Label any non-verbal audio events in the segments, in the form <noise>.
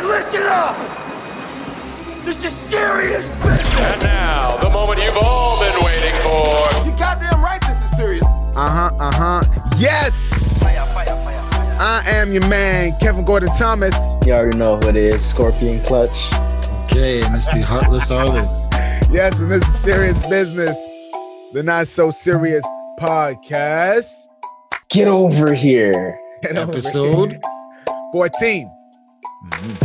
Everybody listen up! This is serious business! And now, the moment you've all been waiting for. You goddamn right this is serious. Uh huh, uh huh. Yes! Fire, fire, fire, fire. I am your man, Kevin Gordon Thomas. You already know who it is. Scorpion Clutch. Okay, and it's the Heartless Artist. <laughs> Yes, and this is Serious Business, the Not So Serious podcast. Get over here. Get over Episode? here. 14.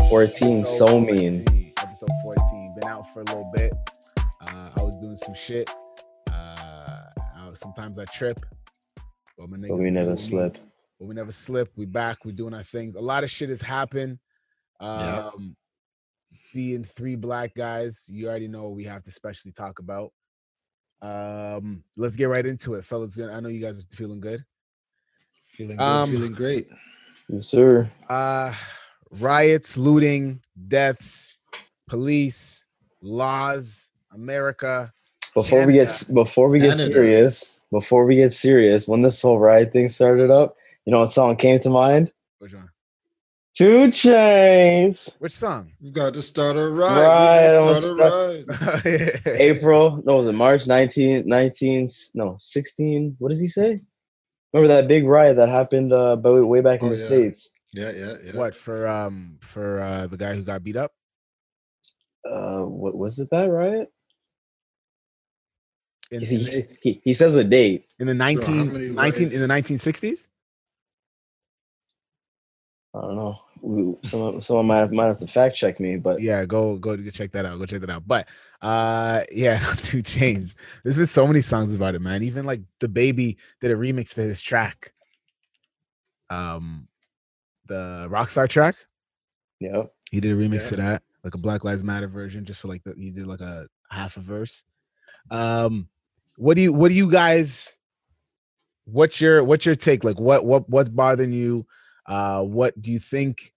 14, so Episode mean. 14, Episode 14. Been out for a little bit. Uh, I was doing some shit. Uh, I, sometimes I trip. But, my But we never know slip. but we never slip. We back. We doing our things. A lot of shit has happened. Yeah. Um, being three black guys, you already know what we have to specially talk about. Um, let's get right into it, fellas. I know you guys are feeling good. Feeling good, Um, feeling great. Yes, sir. Uh, riots, looting, deaths, police, laws, America. Before we get before we get Canada. serious, before we get serious, when this whole riot thing started up, you know what song came to mind? Which one? 2 Chainz. Which song? You got to start a ride. Right, We gotta start a stuck. ride. <laughs> April, no, was it March 19, 19, no, 16. What does he say? Remember that big riot that happened uh way, way back in Oh, the yeah. States? Yeah, yeah, yeah. what for? Um, for uh the guy who got beat up. Uh what was it that riot? In, He, in, <laughs> he, he, says a date. in the how 19, many 19 in the 1960s. I don't know. Someone someone might have, might have to fact check me, but yeah go go go check that out go check that out but uh <laughs> yeah <laughs> 2 Chainz there's been so many songs about it man even like DaBaby did a remix to his track um the rockstar track? Yeah. he did a remix to that like a black lives matter version just for like the he did like a half a verse. Um what do you what do you guys what's your what's your take? Like what what what's bothering you? Uh what do you think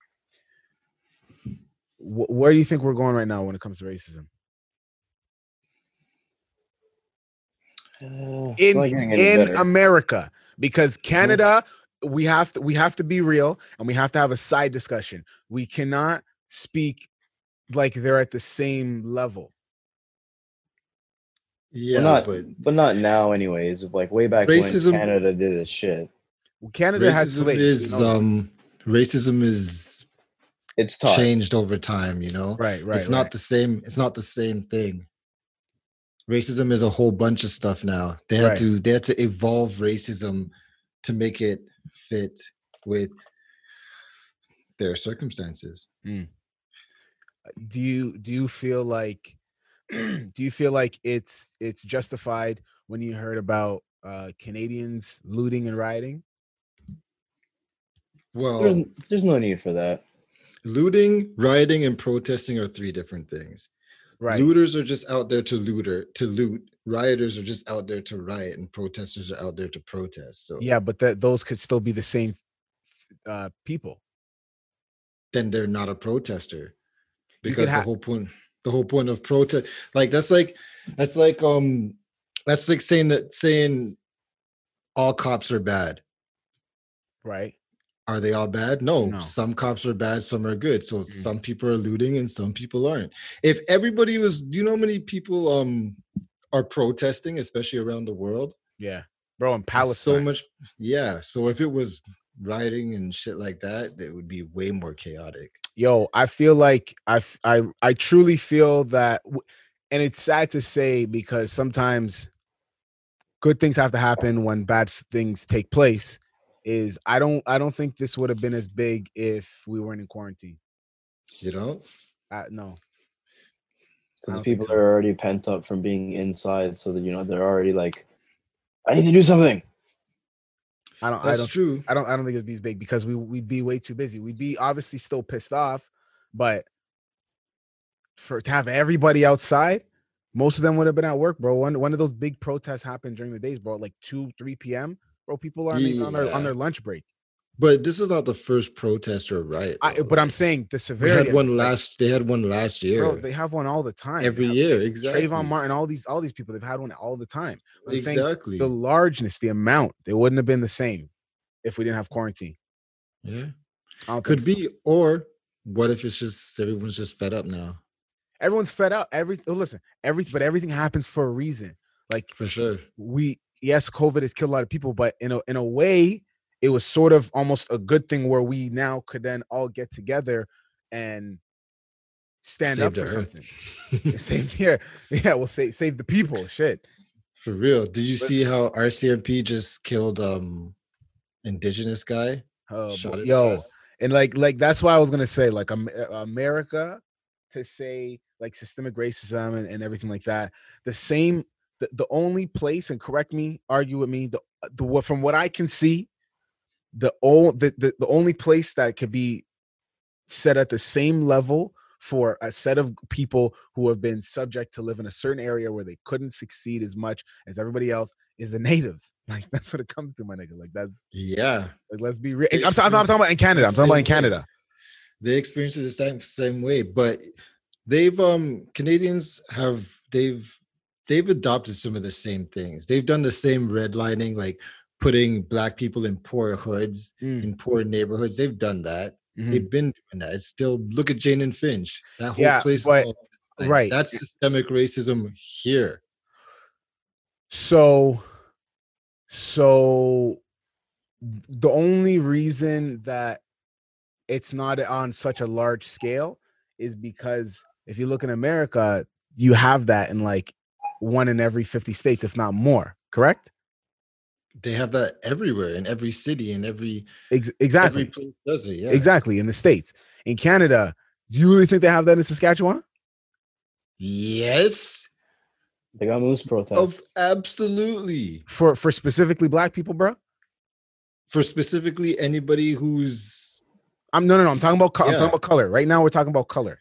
wh- where do you think we're going right now when it comes to racism? Uh, in in better. America because Canada we have to we have to be real and we have to have a side discussion. We cannot speak like they're at the same level. Yeah, not- but but not now, anyways. Like way back Racism- when Canada did its shit. Canada has racism is you know? um racism is It's tough. changed over time, you know? right, right. it's not the same, it's not the same thing. Racism is a whole bunch of stuff now. They had Right. to they had to evolve racism to make it fit with their circumstances. do you do you feel like <clears throat> do you feel like it's it's justified when you heard about uh Canadians looting and rioting? Well, There's there's no need for that. looting, rioting, and protesting are three different things. Right. Looters are just out there to looter to loot. Rioters are just out there to riot, and protesters are out there to protest. So Yeah, but that those could still be the same uh people. then they're not a protester because the whole point the whole point of protest like that's like that's like um that's like saying that saying all cops are bad Right. are they all bad no, No. some cops are bad some are good so Mm. some people are looting and some people aren't if everybody was do you know how many people um are protesting especially around the world Yeah. Bro, in Palestine. so much yeah so if it was rioting and shit like that it would be way more chaotic yo i feel like I I I truly feel that and it's sad to say because sometimes good things have to happen when bad things take place is i don't i don't think this would have been as big if we weren't in quarantine you know uh, no Because people so. are already pent up from being inside, so that you know they're already like, I need to do something. i don't i that's don't true. I don't i don't think it'd be as big because we we'd be way too busy. We'd be obviously still pissed off but for to have everybody outside most of them would have been at work bro. One one of those big protests happened during the days bro like 2 3 p.m bro people aren't even on their on their lunch break But this is not the first protest or riot. I, but i'm saying the severity had one last. They had one last year. bro they have one all the time every have year, exactly. Trayvon Martin all these all these people they've had one all the time I'm saying exactly. the largeness the amount they wouldn't have been the same if we didn't have quarantine yeah, could so. be, or what if it's just everyone's just fed up now? Everyone's fed up. Every oh, listen, every but everything happens for a reason. Like For sure. we yes, COVID has killed a lot of people, but in a in a way, it was sort of almost a good thing where we now could then all get together and stand Save up for something. <laughs> save here, yeah, we'll say save the people. Shit. For real. Did you see how RCMP just killed um indigenous guy? Oh, Shot yo, and like like that's why I was gonna say like uh, America to say like systemic racism and, and everything like that. The same, the, the only place, and correct me, argue with me, the the what from what I can see, the old the, the the only place that could be set at the same level for a set of people who have been subject to live in a certain area where they couldn't succeed as much as everybody else is the natives. <laughs> Like that's what it comes to, my nigga. Like that's Yeah. like let's be real. I'm, talking- I'm talking about in Canada. I'm talking about in same way. Canada. They experience it the same same way. But they've um Canadians have they've they've adopted some of the same things. They've done the same redlining, like putting black people in poor hoods, Mm, in poor neighborhoods. They've done that. mhm. They've been doing that. It's still look at Jane and Finch. That whole Yeah, place. but- redlined. right. That's systemic racism here. So, so the only reason that it's not on such a large scale is because if you look in America, you have that in like one in every 50 states, if not more. Correct? They have that everywhere in every city in every Ex- exactly. every place does it. Yeah. Exactly. In the states, in Canada, do you really think they have that in Saskatchewan? Yes. They got moose Of protests. absolutely. For for specifically black people, bro? For specifically anybody who's I'm no, no, no. I'm talking about. co- I'm talking about color. Right now, we're talking about color.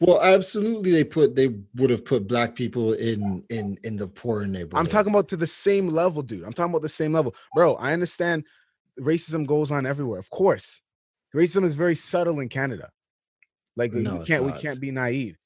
Well, absolutely. They put they would have put black people in in in the poorer neighborhoods. I'm talking about to the same level, dude. I'm talking about the same level, bro. I understand racism goes on everywhere. Of course, racism is very subtle in Canada. Like No, we can't, we can't be naive,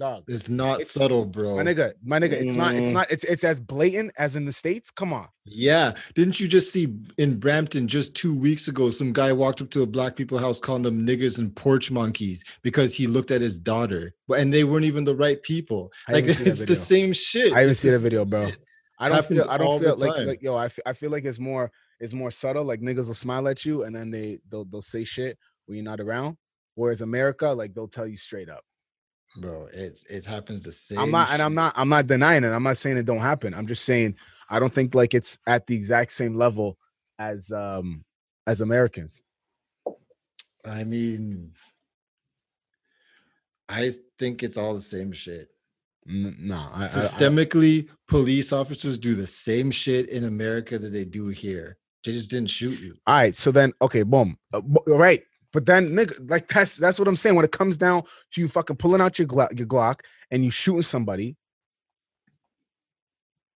dog. It's not It's- subtle, bro. My nigga, my nigga, it's not. It's Mm. not. It's it's as blatant as in the states. Come on. Yeah. Didn't you just see in Brampton just two weeks ago, some guy walked up to a black people house calling them niggers and porch monkeys because he looked at his daughter, and they weren't even the right people. I Like didn't see that it's the same shit. I haven't It's seen the video, bro. I don't feel. I don't feel like, like yo. I fe- I feel like it's more. It's more subtle. Like niggas will smile at you and then they they'll they'll say shit when you're not around. Whereas America, like they'll tell you straight up. Bro, it's it happens the same. I'm not, and I'm not, I'm not denying it. I'm not saying it don't happen. I'm just saying I don't think like it's at the exact same level as um as Americans. I mean, I think it's all the same shit. No, I, I- I, Systemically, police officers do the same shit in America that they do here. They just didn't shoot you. all right. So then, okay, boom. Uh, bo- all right, but then, nigga, like that's that's what I'm saying. When it comes down to you fucking pulling out your Glock, your Glock, and you shooting somebody,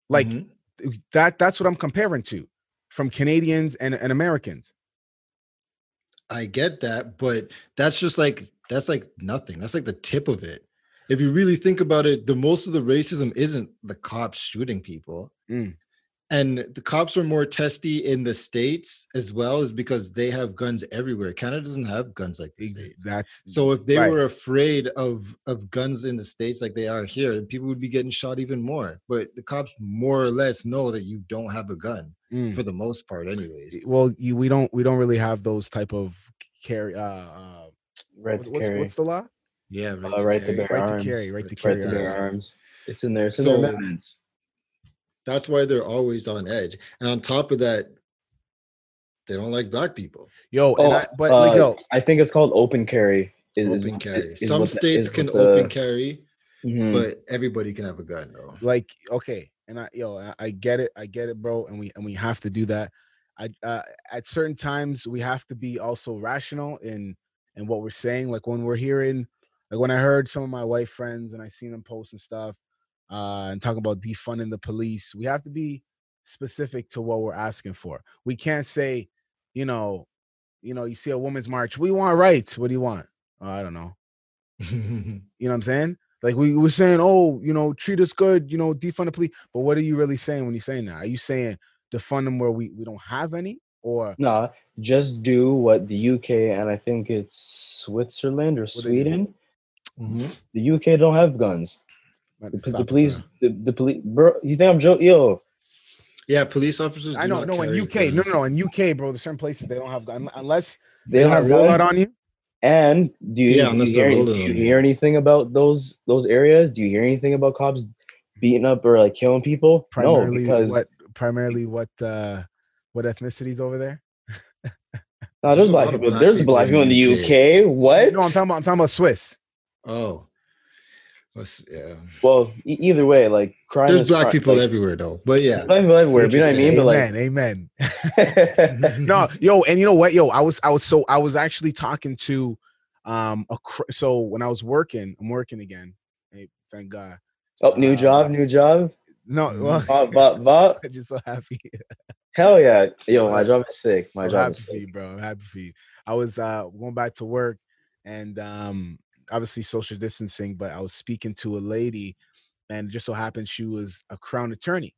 like Mhm. that. That's what I'm comparing to, from Canadians and and Americans. I get that, but that's just like that's like nothing. That's like the tip of it. If you really think about it, the most of the racism isn't the cops shooting people. Mm. And the cops are more testy in the states as well, is because they have guns everywhere. Canada doesn't have guns like the Ex- states. That's So if they Right. were afraid of of guns in the states like they are here, then people would be getting shot even more. But the cops more or less know that you don't have a gun Mm. for the most part, anyways. well, you we don't we don't really have those type of carry. Uh, uh Right what- what's, what's the law? Yeah, Uh, right to bear Right to arms. carry, right to Right carry to bear arms. arms. It's in there. It's in So- their amendments. That's why they're always on edge. And on top of that, they don't like black people. Yo, Oh, and I, but like uh, yo, I think it's called open carry. Is, is Open what- carry. is Some what states can what open the- carry, Mhm. but everybody can have a gun though. like okay, and I yo, I, I get it, I get it, bro, and we and we have to do that. I uh, at certain times we have to be also rational in in what we're saying. Like when we're hearing, like when I heard some of my white friends and I seen them post and stuff, uh, and talking about defunding the police, we have to be specific to what we're asking for. We can't say, you know, you know, you see a women's march, we want rights. What do you want? Oh, I don't know. <laughs> You know what I'm saying? Like we were saying, oh, you know, treat us good, you know, defund the police. But what are you really saying when you're saying that? Are you saying defund them where we, we don't have any? or Nah, just do what the UK and I think it's Switzerland or? Sweden. Mhm. The UK don't have guns. Man, The, stop the police, bro. the, the police, bro. You think I'm joking? Yo, Yeah, police officers. I know, not no, in UK, no, guns. no, no, in UK, bro. There's certain places they don't have guns unless they they don't a have rollout guns. on you. And do you, Yeah, do unless you, they're hear, rolling do you on you. hear anything about those those areas? Do you hear anything about cops beating up or like killing people? No, Primarily, because what primarily what uh what ethnicities over there? no, There's there's black people. black There's people black in people in the the UK. What? No, I'm talking about I'm talking about Swiss. Oh, Let's- yeah. well, e- either way, like crime. There's is black crime. people like, everywhere though. But yeah, Black people everywhere. You know what I mean? But like, amen, amen. <laughs> <laughs> no, yo, and you know what, yo, I was, I was so, I was actually talking to, um, a cr- so when I was working, I'm working again. Hey, thank God. oh, new Uh, job, new job. No, well, Bop, bop, bop. I'm just so happy. <laughs> Hell yeah, yo, my job is sick. My I'm job happy is for sick. you, bro. I'm happy for you. I was uh going back to work, and um, obviously social distancing, but I was speaking to a lady, and it just so happened she was a crown attorney.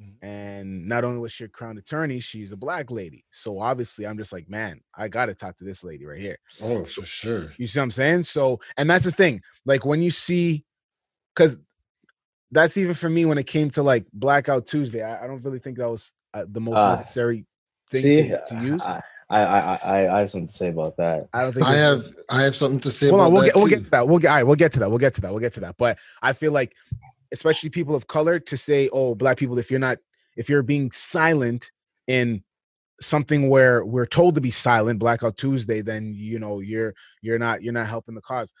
Mhm. And not only was she a crown attorney, she's a black lady. So obviously, I'm just like, man, I gotta talk to this lady right here. oh for sure. You see what I'm saying? So, and that's the thing. Like when you see, because that's even for me when it came to like Blackout Tuesday. I, I don't really think that was uh, the most Ah, necessary thing See, to, to use. I, I, I, I, I have something to say about that. I don't think I it's- have I have something to say Well, about we'll that get we'll get to that. We'll get all right, we'll get to that. We'll get to that. We'll get to that. But I feel like, especially people of color, to say, "Oh, black people," if you're not, if you're being silent in something where we're told to be silent, Blackout Tuesday, then you know you're you're not you're not helping the cause.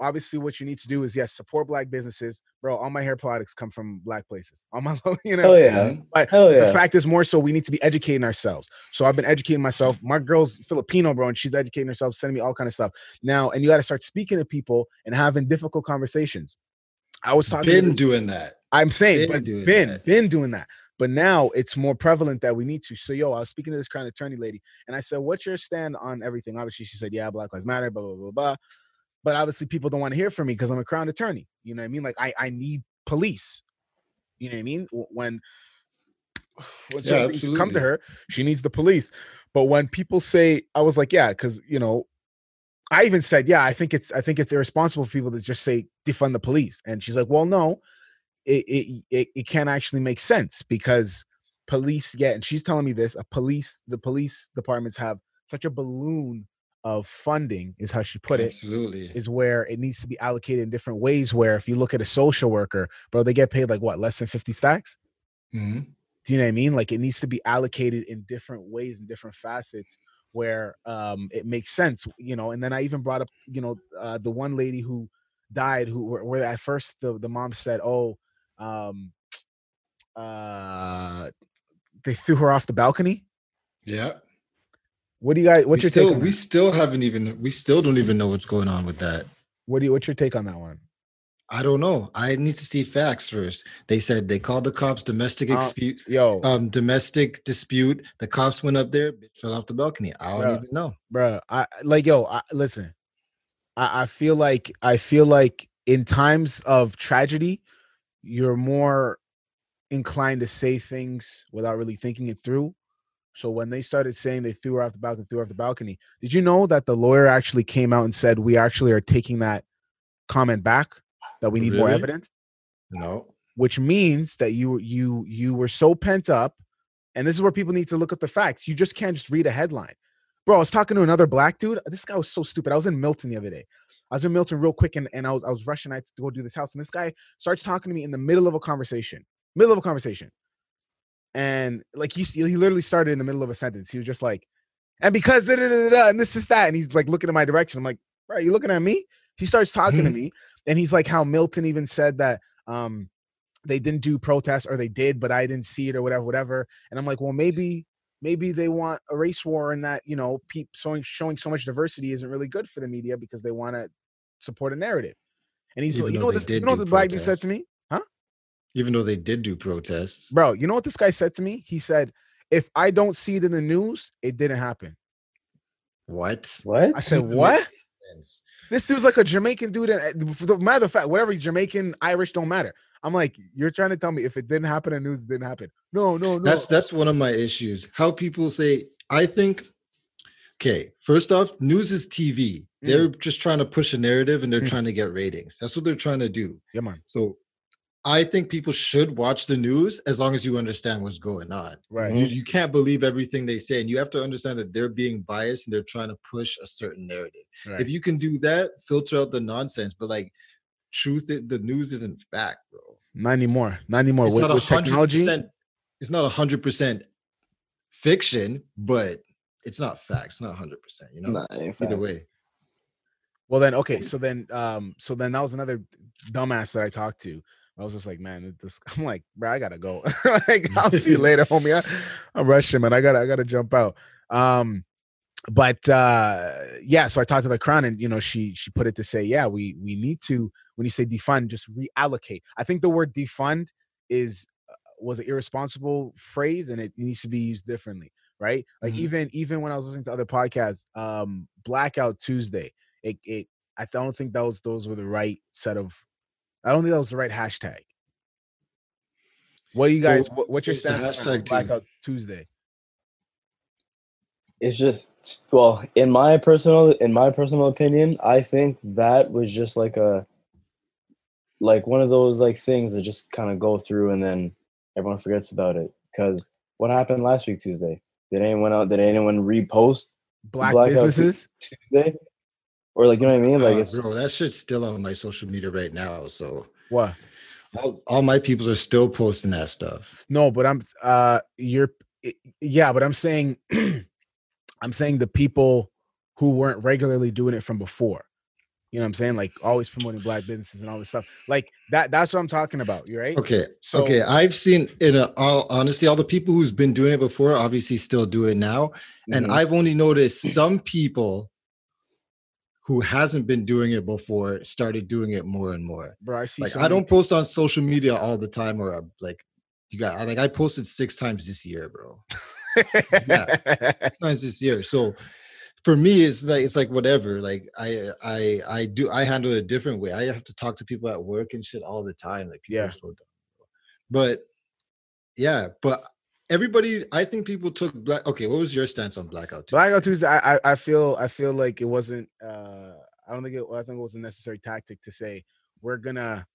Obviously, what you need to do is yes, support black businesses, bro. All my hair products come from black places. All my, <laughs> you know, Hell yeah, mm-hmm. but hell the fact is more so we need to be educating ourselves. So I've been educating myself. My girl's Filipino, bro, and she's educating herself, sending me all kind of stuff. Now, and you got to start speaking to people and having difficult conversations. I was talking. Been this- doing that. I'm saying, been but doing been that. been doing that. But now it's more prevalent that we need to. So, yo, I was speaking to this crown attorney lady, and I said, "What's your stand on everything?" Obviously, she said, "Yeah, Black Lives Matter." Blah blah blah blah. But obviously, people don't want to hear from me because I'm a crown attorney. You know what I mean? Like, I I need police. You know what I mean? When <sighs> when Yeah, come to her, she needs the police. But when people say, I was like, yeah, because you know, I even said, yeah, I think it's I think it's irresponsible for people to just say defund the police. And she's like, well, no, it it it, it can't actually make sense because police, yeah, and she's telling me this, a police, the police departments have such a balloon of funding, is how she put it, Absolutely. is where it needs to be allocated in different ways. Where if you look at a social worker, bro, they get paid like what, less than 50 stacks? Mhm. Do you know what I mean? Like it needs to be allocated in different ways and different facets where um it makes sense, you know. And then I even brought up, you know, uh, the one lady who died, who where, where at first the the mom said, "Oh, um, <tsk> uh, they threw her off the balcony." Yeah. What do you guys? We What's your still take? On we that? still haven't even we still don't even know what's going on with that. What do you? What's your take on that one? I don't know. I need to see facts first. They said they called the cops domestic Uh, dispute. yo. um, domestic dispute. The cops went up there, bitch fell off the balcony. I don't Bruh. even know. Bruh, I like yo, I, listen. I, I feel like I feel like in times of tragedy, you're more inclined to say things without really thinking it through. So when they started saying they threw her off the balcony, threw her off the balcony, did you know that the lawyer actually came out and said we actually are taking that comment back, that we need more evidence? No. which means that you you you were so pent up and this is where people need to look at the facts. You just can't just read a headline. Bro i was talking to another black dude. This guy was so stupid. I was in milton the other day. I was in milton real quick and, and I, was, I was rushing i had to go do this house and this guy starts talking to me in the middle of a conversation middle of a conversation and like he, he literally started in the middle of a sentence. He was just like and because da, da, da, da, and this is that and he's like looking in my direction. I'm like bro you looking at me? He starts talking to Mhm. me and he's like how milton even said that um they didn't do protests or they did but i didn't see it or whatever whatever and i'm like well maybe maybe they want a race war and that you know peop showing showing so much diversity isn't really good for the media because they want to support a narrative. And he's Even like you know what this, you know what the black dude said to me Even though they did do protests. bro you know what this guy said to me he said if i don't see it in the news it didn't happen What? What? i said what sense. this dude's like a jamaican dude and for the matter of fact whatever jamaican irish don't matter I'm like, you're trying to tell me if it didn't happen in news, it didn't happen. No, no, no. That's that's one of my issues. How people say, I think. Okay, first off, news is TV. They're just trying to push a narrative and they're Mm. trying to get ratings. That's what they're trying to do. yeah, man. So, I think people should watch the news as long as you understand what's going on. Right. You, you can't believe everything they say, and you have to understand that they're being biased and they're trying to push a certain narrative. right. If you can do that, filter out the nonsense. But like, truth, i- the news isn't fact, bro. not anymore. Not anymore. It's With, not a with hundred technology, percent. It's not a hundred percent fiction, but it's not facts. It's not hundred percent. You know, Nah, either fact. way. Well then, okay. So then, um, so then that was another dumbass that I talked to. I was just like, man, this. <laughs> I'm like, bro, I gotta go. <laughs> like, <laughs> I'll see you later, homie. I, I'm rushing, man. I gotta, I gotta jump out. Um, but uh, yeah. So I talked to the crown, and you know, she she put it to say, yeah, we we need to when you say defund, just reallocate. I think the word defund is uh, was an irresponsible phrase, and it needs to be used differently, right? Like Mhm. even even when I was listening to other podcasts, um, Blackout Tuesday it, it I don't think those those were the right set of I don't think that was the right hashtag. What do you guys what, what's your stance on? Blackout Tuesday? It's just well, in my personal in my personal opinion, I think that was just like a like one of those like things that just kind of go through and then everyone forgets about it. Because what happened last week Tuesday? Did anyone out? Did anyone repost Black Blackout businesses? Tuesday? Or like you know what I mean? Like Uh, it's bro, that shit's still on my social media right now. So What? all, all my peoples are still posting that stuff. No, but I'm uh you're yeah, but I'm saying <clears throat> I'm saying the people who weren't regularly doing it from before. You know what I'm saying? Like always promoting black businesses and all this stuff. Like that that's what I'm talking about. You right? Okay. So okay. I've seen in a, all honesty, all the people who's been doing it before obviously still do it now. And Mhm. I've only noticed some people who hasn't been doing it before started doing it more and more. bro, I see Like so I don't post on social media all the time or uh, like you got I- like I posted six times this year, bro. Six times this year. So for me, it's like it's like whatever. Like I I I do I handle it a different way. I have to talk to people at work and shit all the time. Like people Yeah. are so dumb. But yeah, but everybody, I think people took black. Okay, what was your stance on blackout? tuesday Blackout Tuesday? I, I feel I feel like it wasn't. uh I don't think it. I think it was a necessary tactic to say we're gonna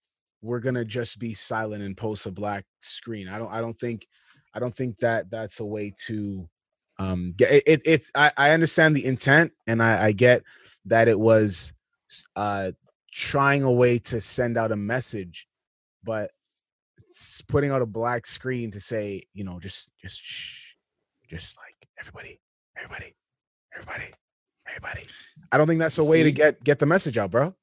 we're gonna just be silent and post a black screen. I don't. I don't think. I don't think that that's a way to um get it. it it's. I, I understand the intent, and I, I get that it was uh trying a way to send out a message, but putting out a black screen to say, you know, just just shh, just like everybody, everybody, everybody, everybody. I don't think that's a way to get get the message out, bro.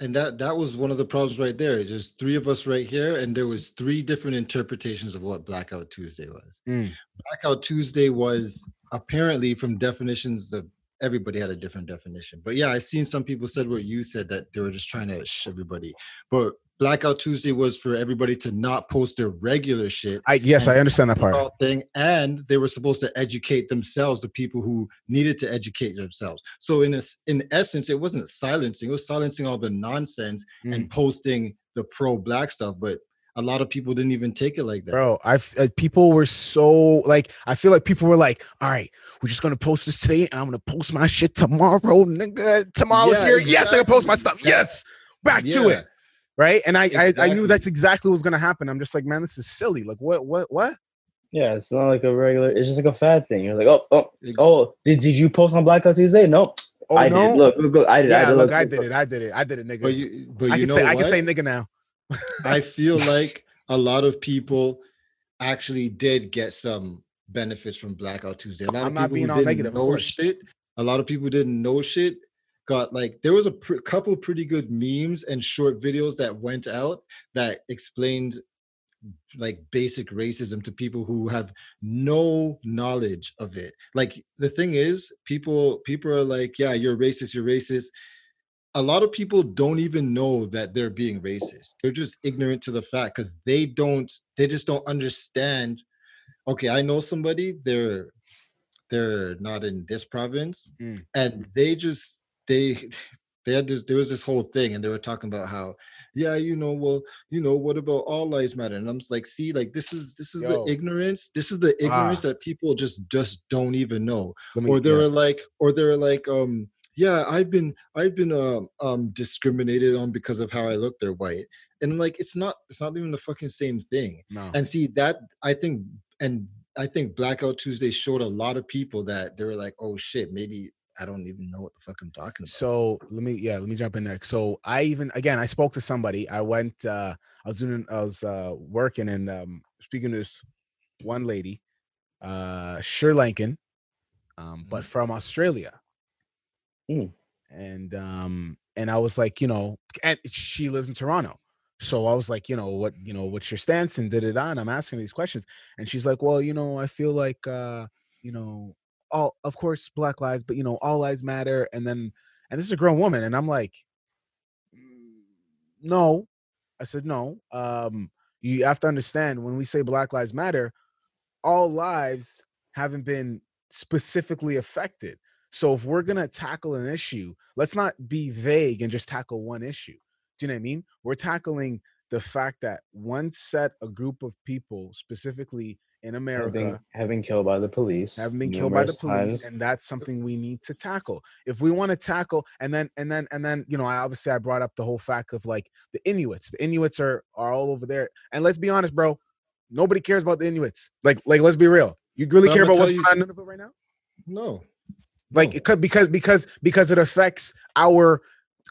And that that was one of the problems right there. There's three of us right here, and there was three different interpretations of what Blackout Tuesday was. Mm. Blackout Tuesday was apparently from definitions of everybody had a different definition. But yeah, I've seen some people said what you said that they were just trying to shh everybody. But Blackout Tuesday was for everybody to not post their regular shit I yes, I understand that part. thing and they were supposed to educate themselves the people who needed to educate themselves so in this in essence it wasn't silencing it was silencing all the nonsense Mm. and posting the pro black stuff but a lot of people didn't even take it like that Bro, I uh, people were so like I feel like people were like, "All right, we're just gonna post this today, and I'm gonna post my shit tomorrow, nigga. Tomorrow's Yeah, here. Yes, I can post my stuff. Yes, back to it. Right? And I, I I knew that's exactly what was gonna happen. I'm just like, man, this is silly. Like, what what what? yeah, it's not like a regular. It's just like a fad thing. You're like, oh, oh, oh. Did, did you post on Blackout Tuesday? No, Oh I no, did. Look, look, look, I did. I yeah, did. look, I did it. I did it. I did it, nigga. but you but I you can know say what? I can say nigga now. i <laughs> feel like a lot of people actually did get some benefits from blackout tuesday a lot I'm of not people being who all didn't negative, know shit a lot of people didn't know shit got like there was a pr- couple pretty good memes and short videos that went out that explained like basic racism to people who have no knowledge of it. Like the thing is people people are like yeah you're racist you're racist. A lot of people don't even know that they're being racist. They're just ignorant to the fact because they don't they just don't understand okay i know somebody they're they're not in this province Mm. and they just they they had this there was this whole thing and they were talking about how yeah you know well you know what about all lives matter and i'm just like see like this is this is Yo. the ignorance this is the ignorance Ah. that people just just don't even know me- or they yeah. like or they're like um yeah i've been i've been um um discriminated on because of how i look they're white and I'm like it's not it's not even the fucking same thing no. and see that i think and i think blackout tuesday showed a lot of people that they were like oh shit maybe i don't even know what the fuck i'm talking about So let me yeah, let me jump in there. So I even again I spoke to somebody. I went uh I was doing I was uh working and um speaking to this one lady, uh Sri Lankan, um, but from Australia. Hmm. And um and I was like, you know, and she lives in Toronto. So I was like, you know, what, you know, what's your stance and did it on? I'm asking these questions. And she's like, Well, you know, I feel like uh, you know, all of course black lives, but you know, all lives matter. And then and this is a grown woman, and I'm like, "Mm, no. I said no. Um, you have to understand when we say Black Lives Matter, all lives haven't been specifically affected. So if we're gonna tackle an issue, let's not be vague and just tackle one issue. Do you know what I mean? We're tackling the fact that one set a group of people, specifically in America, Having, having killed by the police. have been killed by the police times. and that's something we need to tackle. If we want to tackle and then and then and then you know i obviously i brought up the whole fact of like the inuits. The inuits are are all over there. And let's be honest bro nobody cares about the inuits. Like like let's be real. You really But care about what's tell you going on in Nunavut right now? No. Like no. it could because because because it affects our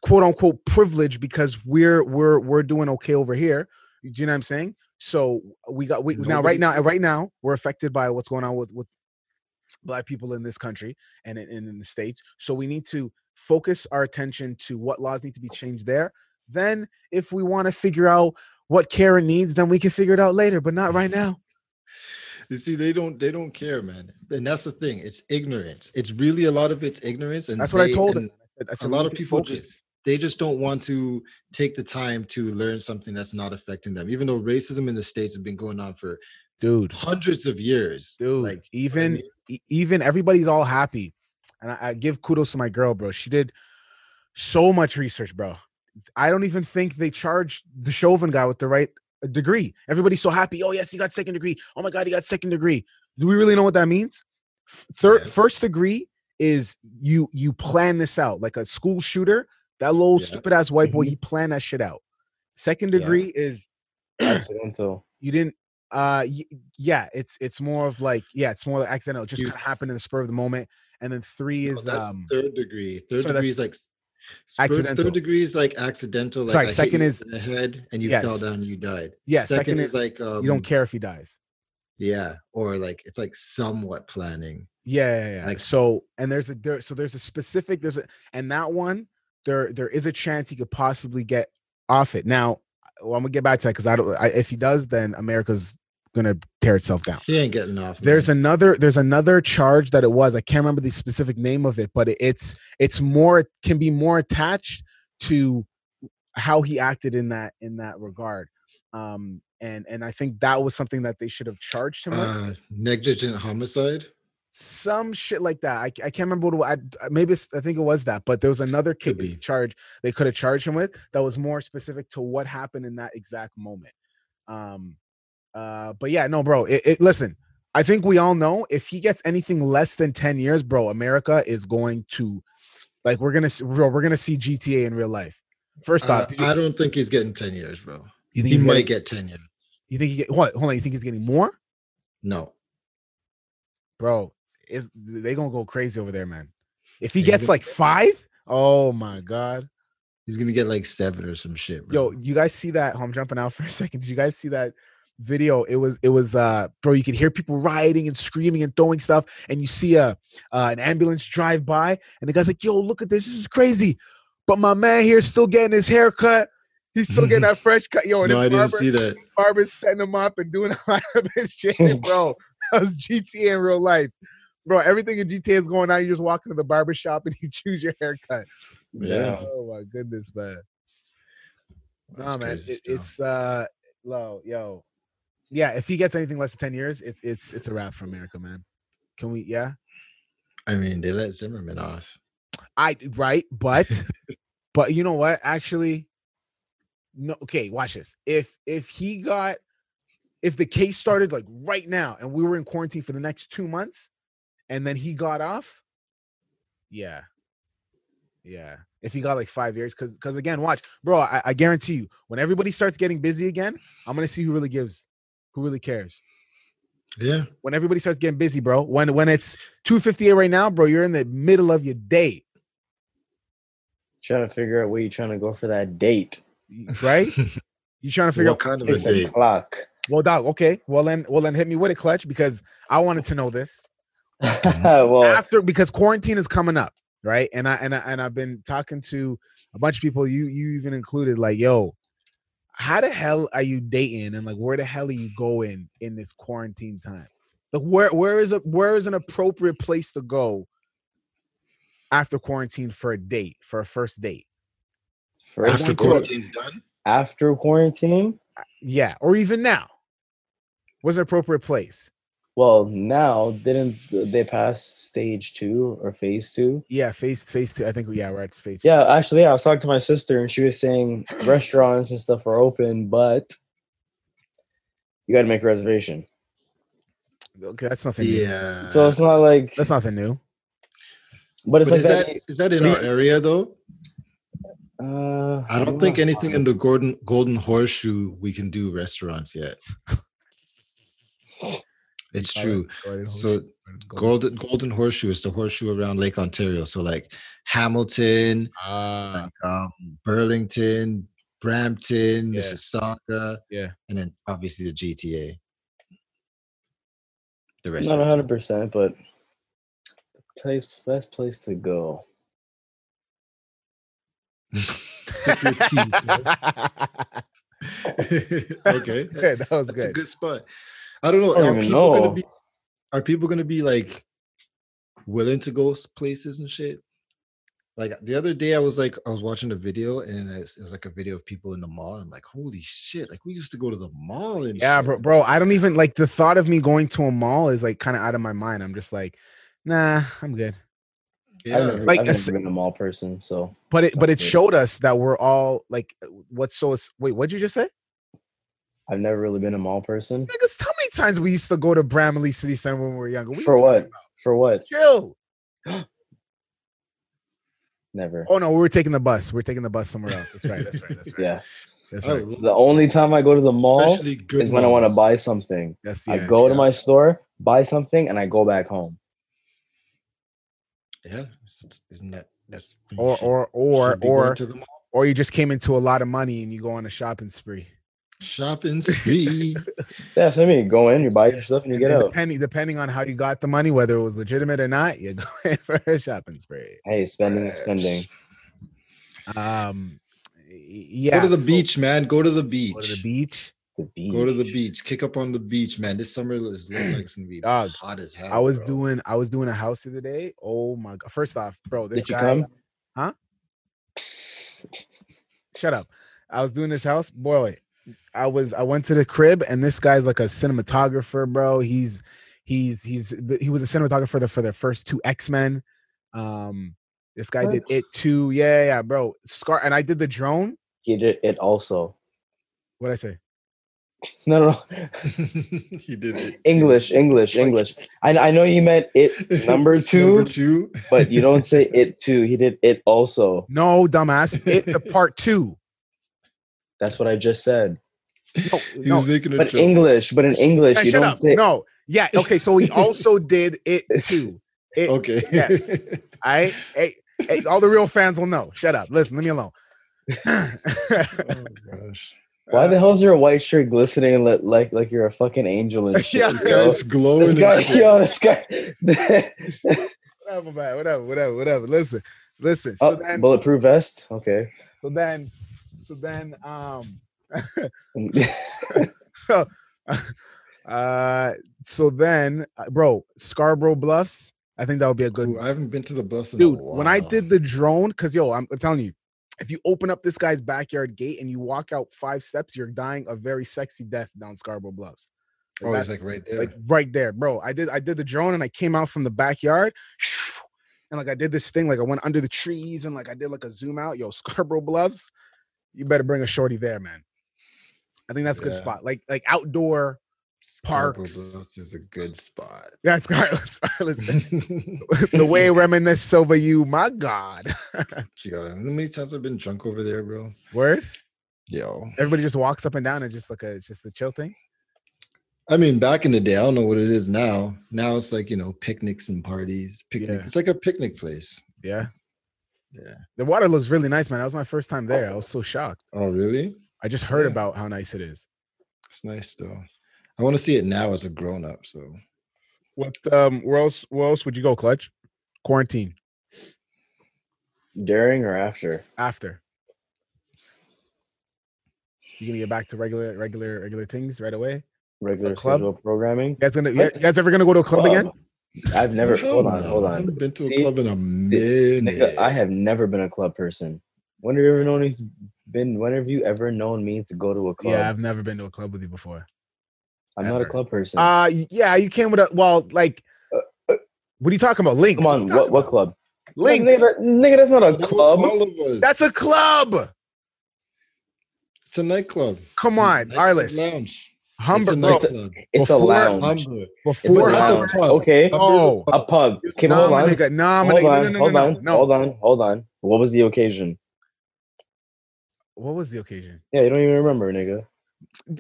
quote unquote privilege because we're we're we're doing okay over here. Do you know what i'm saying so we got we now right now right now we're affected by what's going on with with black people in this country and in, and in the states so we need to focus our attention to what laws need to be changed there then if we want to figure out what karen needs then we can figure it out later but not right <laughs> now You see, they don't they don't care, man. And that's the thing. It's ignorance. It's really a lot of it's ignorance. And that's what i told him I said- I said, a lot of people focus. just they just don't want to take the time to learn something that's not affecting them. Even though racism in the states has been going on for dude hundreds of years. dude like even mean? e- even everybody's all happy and I, I give kudos to my girl bro she did so much research bro i don't even think they charged the chauvin guy with the right uh, degree everybody's so happy oh yes he got second degree oh my god he got second degree do we really know what that means third Yes. first degree is you you plan this out like a school shooter that little Yeah. stupid ass white boy Mhm. he planned that shit out second Yeah. degree is accidental. <clears throat> you didn't uh y- yeah it's it's more of like yeah it's more like accidental it just kind of happened in the spur of the moment and then three No, is that's um third degree. Third sorry, degree is like spur- accidental. Third degree is like accidental. Like Sorry, I second is- in the head and you fell down and you died. Yeah, second is like um, you don't care if he dies Yeah, or like it's like somewhat planning. yeah, yeah, yeah. Like- so and there's a there so there's a specific there's a and that one there there is a chance he could possibly get off it now well, i'm gonna get back to that because i don't I, if he does then america's gonna tear itself down He ain't getting off. there's man. another there's another charge that it was i can't remember the specific name of it but it- it's it's more it can be more attached to how he acted in that in that regard um and and i think that was something that they should have charged him with uh, negligent homicide. Some shit like that i, I can't remember what it, I, maybe it's, i think it was that but there was another kick be. charge they could have charged him with that was more specific to what happened in that exact moment um uh but yeah no bro it, it listen i think we all know if he gets anything less than 10 years bro america is going to like we're gonna see, bro, we're gonna see gta in real life first Uh, off did you, I don't think he's getting ten years, bro. you think He might getting, get ten years. you think he get what hold on you think he's getting more No, bro is they gonna go crazy over there man if he gets like five oh my god he's gonna get like seven or some shit. Bro. Yo, you guys see that? oh, I'm jumping out <laughs> for a second. Did you guys see that video? It was it was uh bro, you could hear people rioting and screaming and throwing stuff, and you see a uh, an ambulance drive by, and the guy's like, yo, look at this, this is crazy. But my man here's still getting his hair cut. He's still getting that <laughs> fresh cut. Yo, and no, I his didn't barber, see that. barber's setting him up and doing <laughs> a lot of his shit, bro. That was GTA in real life. Bro, everything in GTA is going on. You just walk into the barber shop and <laughs> you choose your haircut. Yeah. Oh my goodness, man. That's Nah, man, it, it's uh, low, yo, yeah. If he gets anything less than ten years, it's it's it's a wrap for America, man. Can we? Yeah, I mean, they let Zimmerman off. I right, but But you know what? Actually, no. Okay, watch this. If if he got, if the case started like right now, and we were in quarantine for the next two months, and then he got off, yeah, yeah. If he got like five years, because because again, watch, bro. I, I guarantee you, when everybody starts getting busy again, I'm gonna see who really gives, who really cares. Yeah. When everybody starts getting busy, bro. When when it's 258 right now, bro, you're in the middle of your day, Trying to figure out where you're trying to go for that date. right? <laughs> You trying to figure What out kind of a Six date? o'clock. Well, dog. Okay. Well, then, well, then, hit me with it, clutch, because I wanted to know this Mm-hmm. <laughs> well, after because quarantine is coming up, right? And I and I and I've been talking to a bunch of people. You you even included, like, yo, how the hell are you dating, and like, where the hell are you going in this quarantine time? Like, where where is a where is an appropriate place to go after quarantine for a date for a first date? first After quarantine. quarantine's done? after quarantine. Yeah, or even now. What's an appropriate place? Well, now didn't they pass stage two or phase two? Yeah, phase face two. I think yeah, we're at face. Yeah, actually, yeah. I was talking to my sister, and she was saying <clears throat> restaurants and stuff are open, but you got to make a reservation. Okay, that's nothing. new. Yeah. So it's not like, That's nothing new. but it's But like is that. that is that in our area though? uh, I don't think anything in the golden golden horseshoe we can do restaurants yet. <laughs> It's true. So golden golden horseshoe is the horseshoe around Lake Ontario. So like Hamilton, uh, like um, Burlington, Brampton, Yeah. Mississauga, Yeah. and then obviously the GTA. The rest. not hundred percent, but place best place to go. <laughs> Sip your tea, <laughs> son. <laughs> okay. That was that's a good. good spot. I don't know. I don't are people know. gonna be? Are people gonna be like willing to go places and shit? Like the other day, I was like, I was watching a video, and it's- it was like a video of people in the mall. I'm like, holy shit! Like we used to go to the mall and Yeah, shit. bro, bro. I don't even like the thought of me going to a mall is like kind of out of my mind. I'm just like, nah, I'm good. I've Yeah, never, Like I've never been a mall person, so But it but it Okay. showed us that we're all like, what's so? Wait, what'd you just say? I've never really been a mall person. Many times we used to go to Bramalea City Center when we were younger? What are you For what? For what? Chill. <gasps> Never. Oh no, we were taking the bus. We are taking the bus somewhere else. That's right. That's right. That's <laughs> right. Yeah. That's right. The only time I go to the mall especially good is when I want to buy something. That's I yeah, go to my store, buy something, and I go back home. Yeah, it's- it's- isn't that that's or or or should be going or to the mall. or you just came into a lot of money and you go on a shopping spree. Shopping spree? <laughs> Yeah, that's what I mean. Go in, you buy your stuff, and you And get then out. depending depending on how you got the money, whether it was legitimate or not, you <laughs> go in for a shopping spree. Hey, spending is spending. Um, yeah. go to the so- beach, man. Go to the beach. Go to the beach. The beach. Go to the beach. Kick up on the beach, man. This summer is looking like it's gonna be Dog, hot as hell. I was bro. doing I was doing a house the other day. Oh my god! First off, bro, this Did you guy. come? Huh? <laughs> Shut up. I was doing this house, boy. I was I went to the crib and this guy's like a cinematographer, bro. He's he's he's he was a cinematographer for the first two X-Men. Um this guy did it too. Yeah, yeah, bro. Scar and I did the drone. He did it also. What'd I say? <laughs> No, no, no. <laughs> he did it. English, English, English. I, I know you meant it <laughs> number two, Number two. but you don't say it too. He did it also. No, dumbass. It the part two. That's what I just said. No, no. was making a But joke. English, but in English, Hey, you shut don't up. say. No. Yeah. <laughs> Okay. So he also did it too. It, Okay. Yes. <laughs> I hey, hey, all the real fans will know. Shut up. Listen, leave me alone. <laughs> oh gosh. Why the uh, hell's your white shirt glistening li- like like you're a fucking angel and shit? Yeah. This yo? guy's glowing. This guy, and yo, this guy. whatever, man. Whatever, whatever, whatever. Listen, listen. So oh, then, bulletproof vest. Okay. so then, so then, um, <laughs> <laughs> so, uh, so then, uh, bro, Scarborough Bluffs. I think that would be a good Ooh, I haven't been to the bluffs in a dude. When I did the drone, because yo, I'm telling you, if you open up this guy's backyard gate and you walk out five steps, you're dying a very sexy death down Scarborough Bluffs. oh, it's like right there. like right there, bro. I did I did the drone and I came out from the backyard. and like I did this thing, like I went under the trees and like I did like a zoom out. Yo, Scarborough Bluffs, you better bring a shorty there, man. I think that's a good Yeah. spot. Like like outdoor. Parks. Bluffs is a good spot. Yeah, <laughs> Scarlet. Scarlet. <laughs> the way reminisce over you, my God. <laughs> Yo, how many times I've been drunk over there, bro? Word. Yo, Everybody just walks up and down and just like a it's just a chill thing. I mean, back in the day, I don't know what it is now. Now it's like you know picnics and parties. Picnic. Yeah. It's like a picnic place. Yeah. Yeah. The water looks really nice, man. That was my first time there. I was so shocked. Oh, really? I just heard Yeah. about how nice it is. It's nice though. I want to see it now as a grown up. So What um where else where else would you go, Clutch? Quarantine. During or after? After. You gonna get back to regular regular regular things right away? Regular club? schedule programming? You guys gonna you guys ever gonna go to a club again? I've never. Hell hold on, no, hold I haven't been to a See, club in a minute. I have never been a club person. When have you ever known me? Been when have you ever known me to go to a club? Yeah, I've never been to a club with you before. I'm not a club person. Uh yeah, you came with a well, like Uh, uh, what are you talking about? Link. Come on, you what what club? Link. Nigga, nigga, that's not a That club. all of us. That's a club. it's a nightclub. Come on, Arliss. Lounge. Humber, it's a bro, nightclub. It's Before- a lounge. Humber. It's a before that's a lounge. pub. Okay, Oh. a a pub. Okay, nah, hold my on. nigga, nah, my Hold on, no, no, hold on, no, no. hold on, hold on. What was the occasion? What was the occasion? Yeah, you don't even remember, nigga.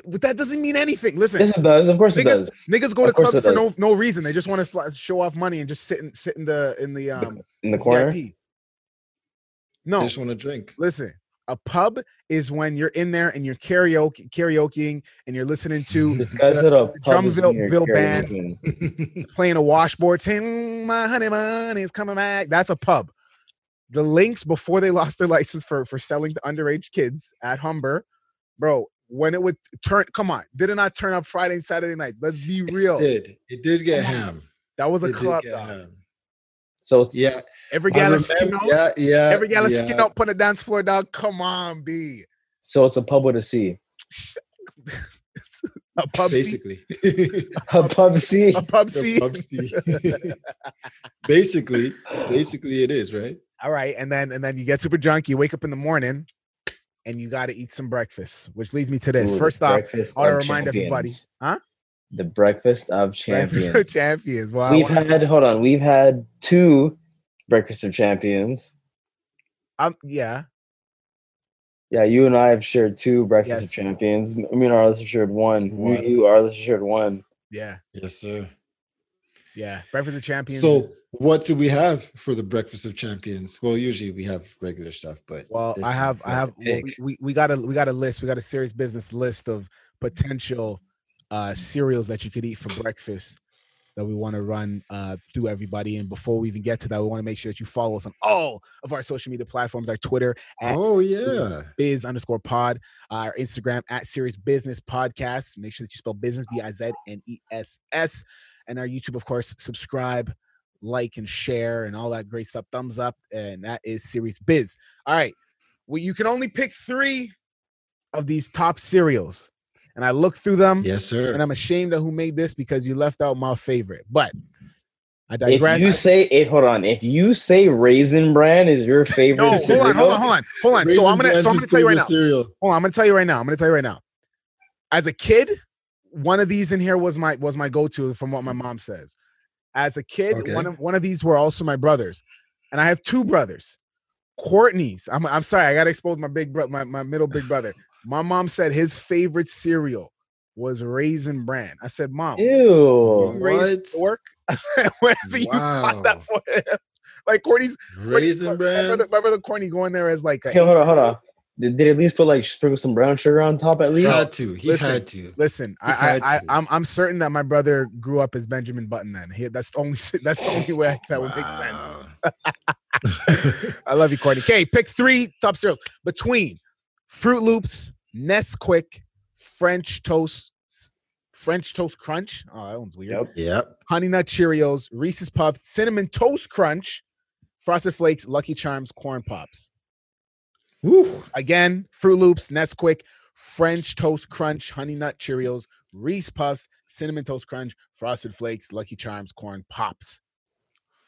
But that doesn't mean anything. Listen, Yes, it does. Of course, it niggas, does. niggas go to clubs for no no reason. They just want to fly, show off money and just sit in sit in the in the um In the corner. VIP. I No, just want to drink. listen. A pub is when you're in there and you're karaoke karaokeing and you're listening to This guy the said a pub is when Drumville you're band. <laughs> playing a washboard saying "Mm, my honey money is coming back. That's a pub. The LinX before they lost their license for for selling to underage kids at Humber, bro. When it would turn, come on, did it not turn up Friday and Saturday nights? Let's be real. It did. It did get Come on. ham. That was a It club, get dog. ham. So it's Yeah. Every gal remember- skin out, Yeah, yeah. every gal yeah. skin out on the dance floor, dog. Come on, B. so it's a pub with a C. <laughs> a pub Basically. <laughs> A pub C. a pub A C. pub C. <laughs> basically, basically it is, right? All right, and then and then you get super drunk. You wake up in the morning, and you got to eat some breakfast, which leads me to this. Ooh, First off, I want to remind everybody, huh? The breakfast of Breakfast champions. of champions. We've had hold on. We've had two breakfast of champions. um, yeah, Yeah, you and I have shared two breakfast Yes. of champions. Me and Arliss have shared one. One. You, you Arliss have shared one. yeah, Yes, sir. yeah. Breakfast of champions. So, is- what do we have for the breakfast of champions? Well, usually we have regular stuff, but well, I have, I have. well, we, we we got a we got a list. We got a serious business list of potential uh cereals that you could eat for breakfast that we want to run uh through everybody. And before we even get to that, we want to make sure that you follow us on all of our social media platforms, our Twitter at Oh yeah. biz underscore pod, our Instagram at Serious Business Podcast. Make sure that you spell business B I Z N E S S, and our YouTube, of course. Subscribe, like, and share, and all that great stuff. Thumbs up, and that is Serious Biz. All right, well, you can only pick three of these top cereals, and I looked through them, Yes, sir. and I'm ashamed of who made this because you left out my favorite. But I digress. If you say it, hold on. If you say Raisin Bran is your favorite no, hold on, hold on, hold on, hold on. So I'm gonna, so I'm gonna tell you right now. Cereal. Hold on, I'm gonna tell you right now. I'm gonna tell you right now. As a kid, one of these in here was my was my go-to from what my mom says. As a kid, Okay. one of one of these were also my brothers, and I have two brothers. Courtney's. I'm I'm sorry, I gotta expose my big brother, my, my middle big brother. My mom said his favorite cereal was Raisin Bran. I said, Mom, ew. raised What? work? Where so you bought that Wow. for him? Like Courtney's Raisin my, bran. brother, my brother Courtney going there as like a Okay, hold on, hold on. Did, did at least put like sprinkle some brown sugar on top at He least? had to. He Listen, had to. Listen, He I, I, I, I'm I'm certain that my brother grew up as Benjamin Button. Then he, that's the only <laughs> that's the only way <laughs> that would make sense. <laughs> I love you, Courtney. Okay, pick three top cereals between Fruit Loops, Nesquik, French Toast, French Toast Crunch. Oh, that one's weird. Yep. yep. Honey Nut Cheerios, Reese's Puffs, Cinnamon Toast Crunch, Frosted Flakes, Lucky Charms, Corn Pops. Woo. Again, Fruit Loops, Nesquik, French Toast Crunch, Honey Nut Cheerios, Reese Puffs, Cinnamon Toast Crunch, Frosted Flakes, Lucky Charms, Corn Pops.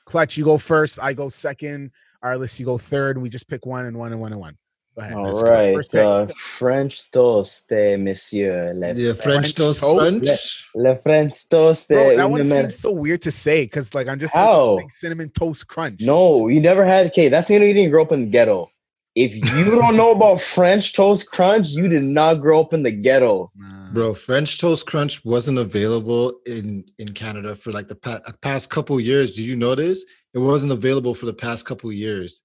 Clutch, you go first. I go second. Arliss, you go third. We just pick one and one and one and one. Go ahead. All Let's go. right, First pick. uh, French toast, eh, monsieur. Le, Yeah, French French toast toast? crunch. le French toast. Bro, eh, that one mer- seems so weird to say because, like, I'm just How? like cinnamon toast crunch. No, you never had. Okay, that's you know you didn't grow up in the ghetto. If you don't know about French toast crunch, you did not grow up in the ghetto. Nah. Bro, French toast crunch wasn't available in in Canada for like the pa- past couple years. Did you notice? It wasn't available for the past couple years.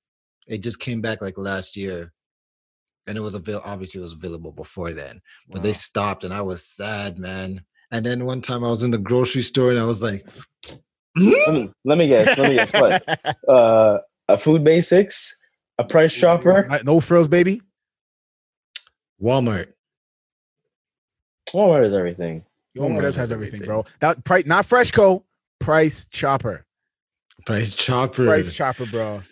It just came back like last year. And it was available obviously it was available before then. But they stopped and I was sad, man. And then one time I was in the grocery store and I was like, Let me, let me guess. Let me guess. What? <laughs> Uh, a food basics, a price chopper. no frills, baby. Walmart. Walmart is everything. Walmart Walmart does has everything, everything. bro. That price, not Freshco, Price Chopper. Price chopper. Price Chopper, bro. All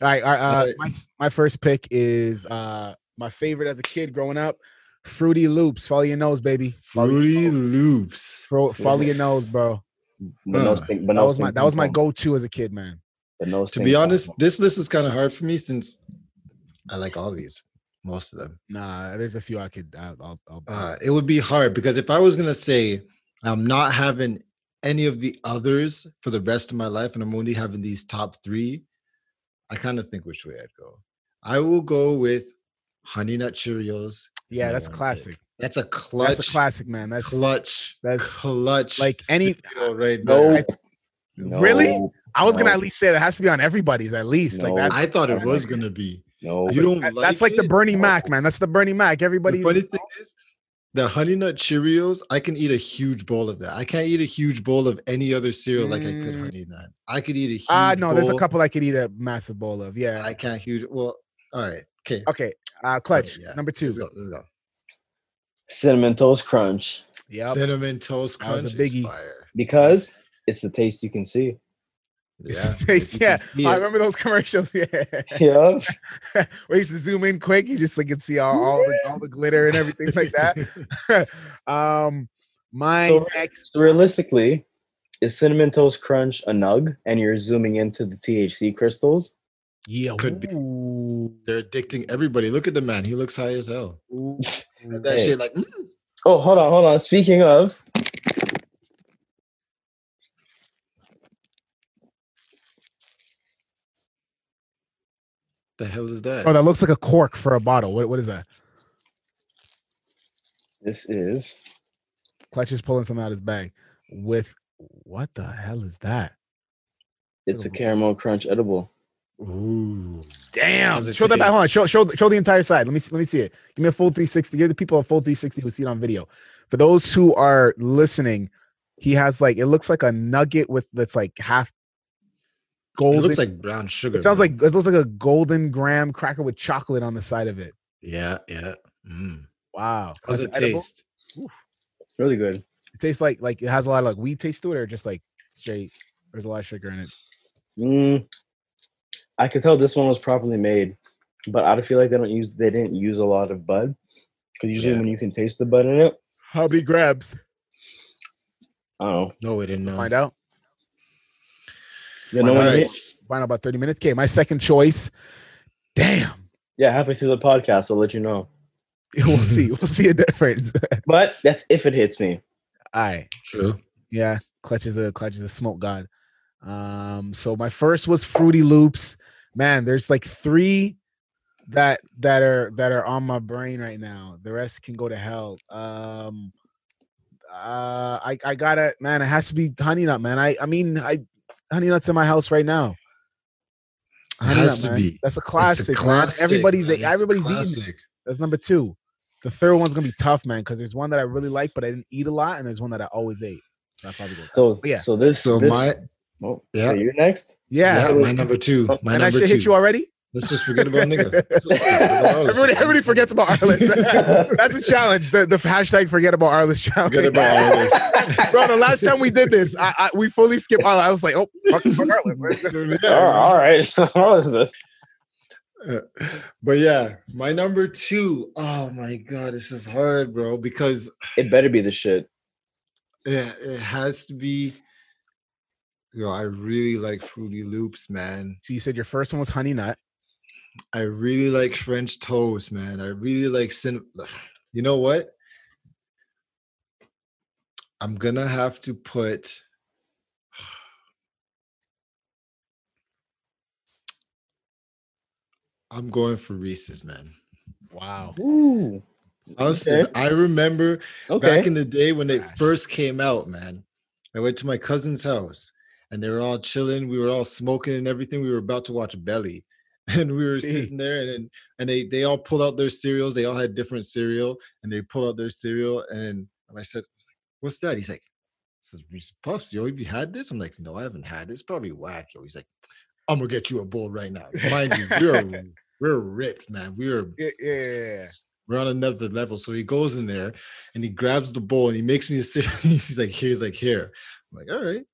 right, uh, my my first pick is uh my favorite as a kid growing up, Fruity Loops. Follow your nose, baby. Follow Fruity nose. Loops. Fro- follow your nose, bro. But no Uh, That was my stink that was my go-to as a kid, man. But no To be honest, pom-pom. this list is kind of hard for me since I like all these, most of them. Nah, there's a few I could. I'll. I'll, I'll Uh, it would be hard because if I was gonna say I'm not having any of the others for the rest of my life, and I'm only having these top three, I kind of think which way I'd go. I will go with Honey Nut Cheerios. yeah, that's one pick. classic. That's a clutch. That's a classic, man. That's clutch. that's- clutch. like any- cereal right No. there. No, Really? I was gonna at least say that has to be on everybody's at least. No. Like that's I thought it was like- gonna be. No, You don't that- like that's like the it? Bernie Mac, man. That's the Bernie Mac. Everybody. The funny thing is, the Honey Nut Cheerios, I can eat a huge bowl of that. I can't eat a huge bowl of any other cereal like I could Mm. Honey Nut. I could eat a huge. Ah, no, there's a couple I could eat a massive bowl of. Yeah. I can't huge. Well, all right, okay. Okay. Uh, clutch yeah. number two. Let's go. Let's go. cinnamon toast crunch Yep. Cinnamon toast That was crunch a is biggie. fire. because it's the taste you can see. <laughs> It's Yeah, the taste, if you yeah. I remember those commercials. <laughs> Yeah. Yeah, <laughs> we used to zoom in quick. You just like could see all, all the all the glitter and everything like that. um, my So- next. realistically, is cinnamon toast crunch a nug, and you're zooming into the THC crystals? Yeah, Could be. They're addicting everybody. Look at the man. He looks high as hell. <laughs> ooh, That Hey. shit like. mm, Oh, hold on, hold on. Speaking of, The hell is that? Oh, that looks like a cork for a bottle. What, what is that? this is Clutch is pulling something out of his bag with what the hell is that? it's a caramel crunch edible. Ooh. Damn! Show that back. Hold on. Show show show the entire side. Let me see, let me see it. Give me a full 360. Give the people a full 360 who see it on video. For those who are listening, he has like it looks like a nugget with that's like half gold. It looks like brown sugar. it sounds bro. like it looks like a golden graham cracker with chocolate on the side of it. Yeah, yeah. Mm. Wow. How's That's it edible? taste? Really good. It tastes like like it has a lot of like weed taste to it, or just like straight. There's a lot of sugar in it. Mm, I could tell this one was properly made, but I feel like they don't use they didn't use a lot of bud because usually Yeah. when you can taste the bud in it, How many grabs? Oh. No, we didn't know. Find out. Yeah, no All one. right. Find out about 30 minutes. Okay, my second choice. Damn. Yeah, halfway through the podcast, I'll let you know. <laughs> We'll see. We'll see a difference. But that's if it hits me. All right. True. Yeah, Clutch is a Clutch is a smoke god. Um, so my first was Fruity Loops. Man, there's like three that that are that are on my brain right now. The rest can go to hell. Um, uh, I I gotta man. It has to be Honey Nut, man. I I mean I Honey Nuts in my house right now. Honey has Nut, to man. be. That's a It's a classic. man. Everybody's man. It's a everybody's eating. That's number two. The third one's gonna be tough, man, because there's one that I really like, but I didn't eat a lot, and there's one that I always ate. So I probably go. So Yeah. So this. So this, my Oh, Yeah. yeah. You're next. Yeah, yeah, my number two. My and that number shit two. hit you already. Let's just forget about nigga. <laughs> Let's just forget about Arliss. everybody, everybody forgets about Arliss. <laughs> That's a challenge. The, the hashtag forget about Arliss challenge. Forget about Arliss. <laughs> Bro, the last time we did this, I, I we fully skipped Arliss. I was like, oh, fuck, fuck Arliss. Oh, all right. How is this? Uh, but yeah, my number two. Oh my god, this is hard, bro. Because It better be the shit. yeah, it has to be Yo, I really like Fruity Loops, man. So you said your first one was Honey Nut. I really like French toast, man. I really like cinnamon. You know what? I'm gonna have to put. I'm going for Reese's, man. Wow. Ooh. I, was, Okay. I remember Okay. back in the day when it first came out, man. I went to my cousin's house and they were all chilling. We were all smoking and everything. We were about to watch Belly. <laughs> And we were Gee. sitting there and and they they all pulled out their cereals. They all had different cereal and they pulled out their cereal. And I said, What's that? He's like, This is Puffs. Yo, have you had this? I'm like, No, I haven't had this. Probably whack. Yo, he's like, I'm gonna get you a bowl right now. Mind you, we're <laughs> we're ripped, man. We are Yeah, yeah, we're on another level. So he goes in there and he grabs the bowl and he makes me a <laughs> sit. He's like, here's like here. I'm like, all right.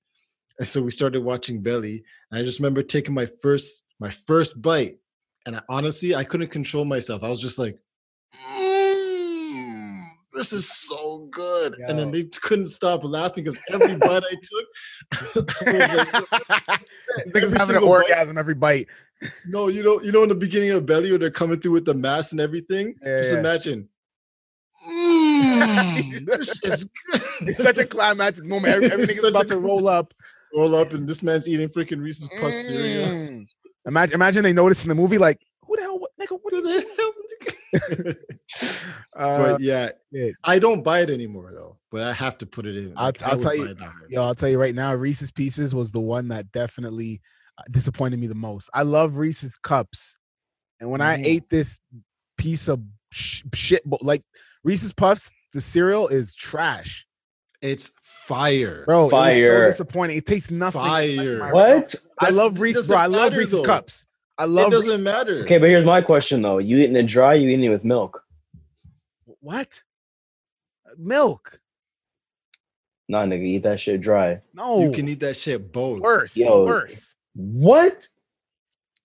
And so we started watching Belly. And I just remember taking my first my first bite. And I, honestly, I couldn't control myself. I was just like, "Mm, this is so good. And then they couldn't stop laughing because every bite I took, <laughs> I was like, <laughs> every having an single bite- orgasm every bite. no, you know, you know, in the beginning of Belly, when they're coming through with the mask and everything, Yeah, just yeah. imagine. Mm, <laughs> this shit's good. It's such a climactic moment. Everything is about to roll up. Roll up, and this man's eating freaking Reese's Puff cereal. Mm. Imagine, imagine they notice in the movie, like, who the hell, what, nigga, what the hell? uh, <laughs> but yeah. I don't buy it anymore though. But I have to put it in. I'll- I I'll tell you- Yo, I'll tell you right now, Reese's Pieces was the one that definitely uh, disappointed me the most. I love Reese's cups, and when I Mhm. ate this piece of sh- shit, like Reese's Puffs, the cereal is trash, It's fire. bro. It was so disappointing. It tastes nothing. Fire. my- What? I love it Reese's, bro. I love matter, Reese's though. cups. I love. It doesn't Reese's- matter. Okay, but here's my question though. You eating it dry, you eating it with milk? What? Milk? Nah, nigga, eat that shit dry. No. You can eat that shit both. worse. Yo, it's worse. What?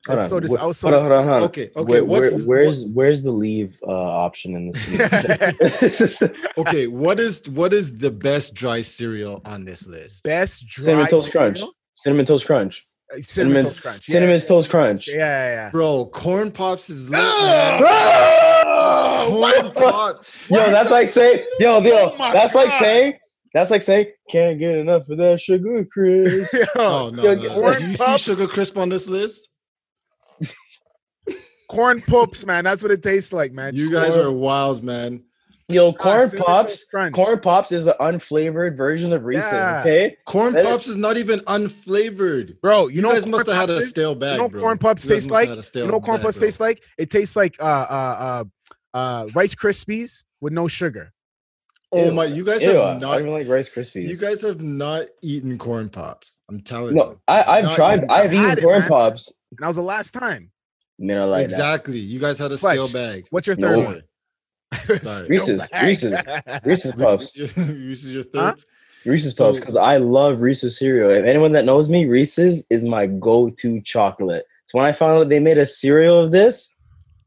Hold That's so on. dis- wh- I was so hold on, hold on, hold on. Okay, okay. Where- what's where- the- where's where's the leave uh, option in this? <laughs> okay? What is what is the best dry cereal on this list? Best dry Cinnamon toast crunch. Cinnamon toast crunch. Uh, Cinnamon, Cinnamon, toast crunch. Yeah, cinnamon yeah, toast crunch. Yeah, yeah, yeah. Bro, corn pops is <gasps> lit. Man. Oh, Corn pops. Yo, that's like saying, yo, yo, Oh my that's like God. saying, that's like saying, can't get enough of that Sugar Crisp. <laughs> Oh no! Yo, no. get- Do you Pops? see Sugar Crisp on this list? Corn pops, man. That's what it tastes like, man. You guys are wild, man. Yo, Ah, corn Cinnamon pops, corn pops is the unflavored version of Reese's. Yeah. Okay, Corn That is- pops is not even unflavored. bro. You, You, know, guys must have had pops a stale bag. You know, bro. corn pops You guys taste like. had You know, corn bag, pops bro. taste like. It tastes like uh uh uh uh Rice Krispies with no sugar. Oh Ew. my! You guys Ew, have I don't not. even like Rice Krispies. You guys have not eaten corn pops. I'm telling no, you. I, I've Not tried. even- I've I've eaten it, corn man. pops. And that was the last time. Man, I like that. exactly. You guys had a Fletch, stale bag. What's your third No. one? <laughs> Reese's, Reese's, <laughs> Reese's Puffs, Reese's your third. Huh? Reese's Puffs, So- because I love Reese's cereal. If anyone that knows me, Reese's is my go-to chocolate. So when I found out they made a cereal of this,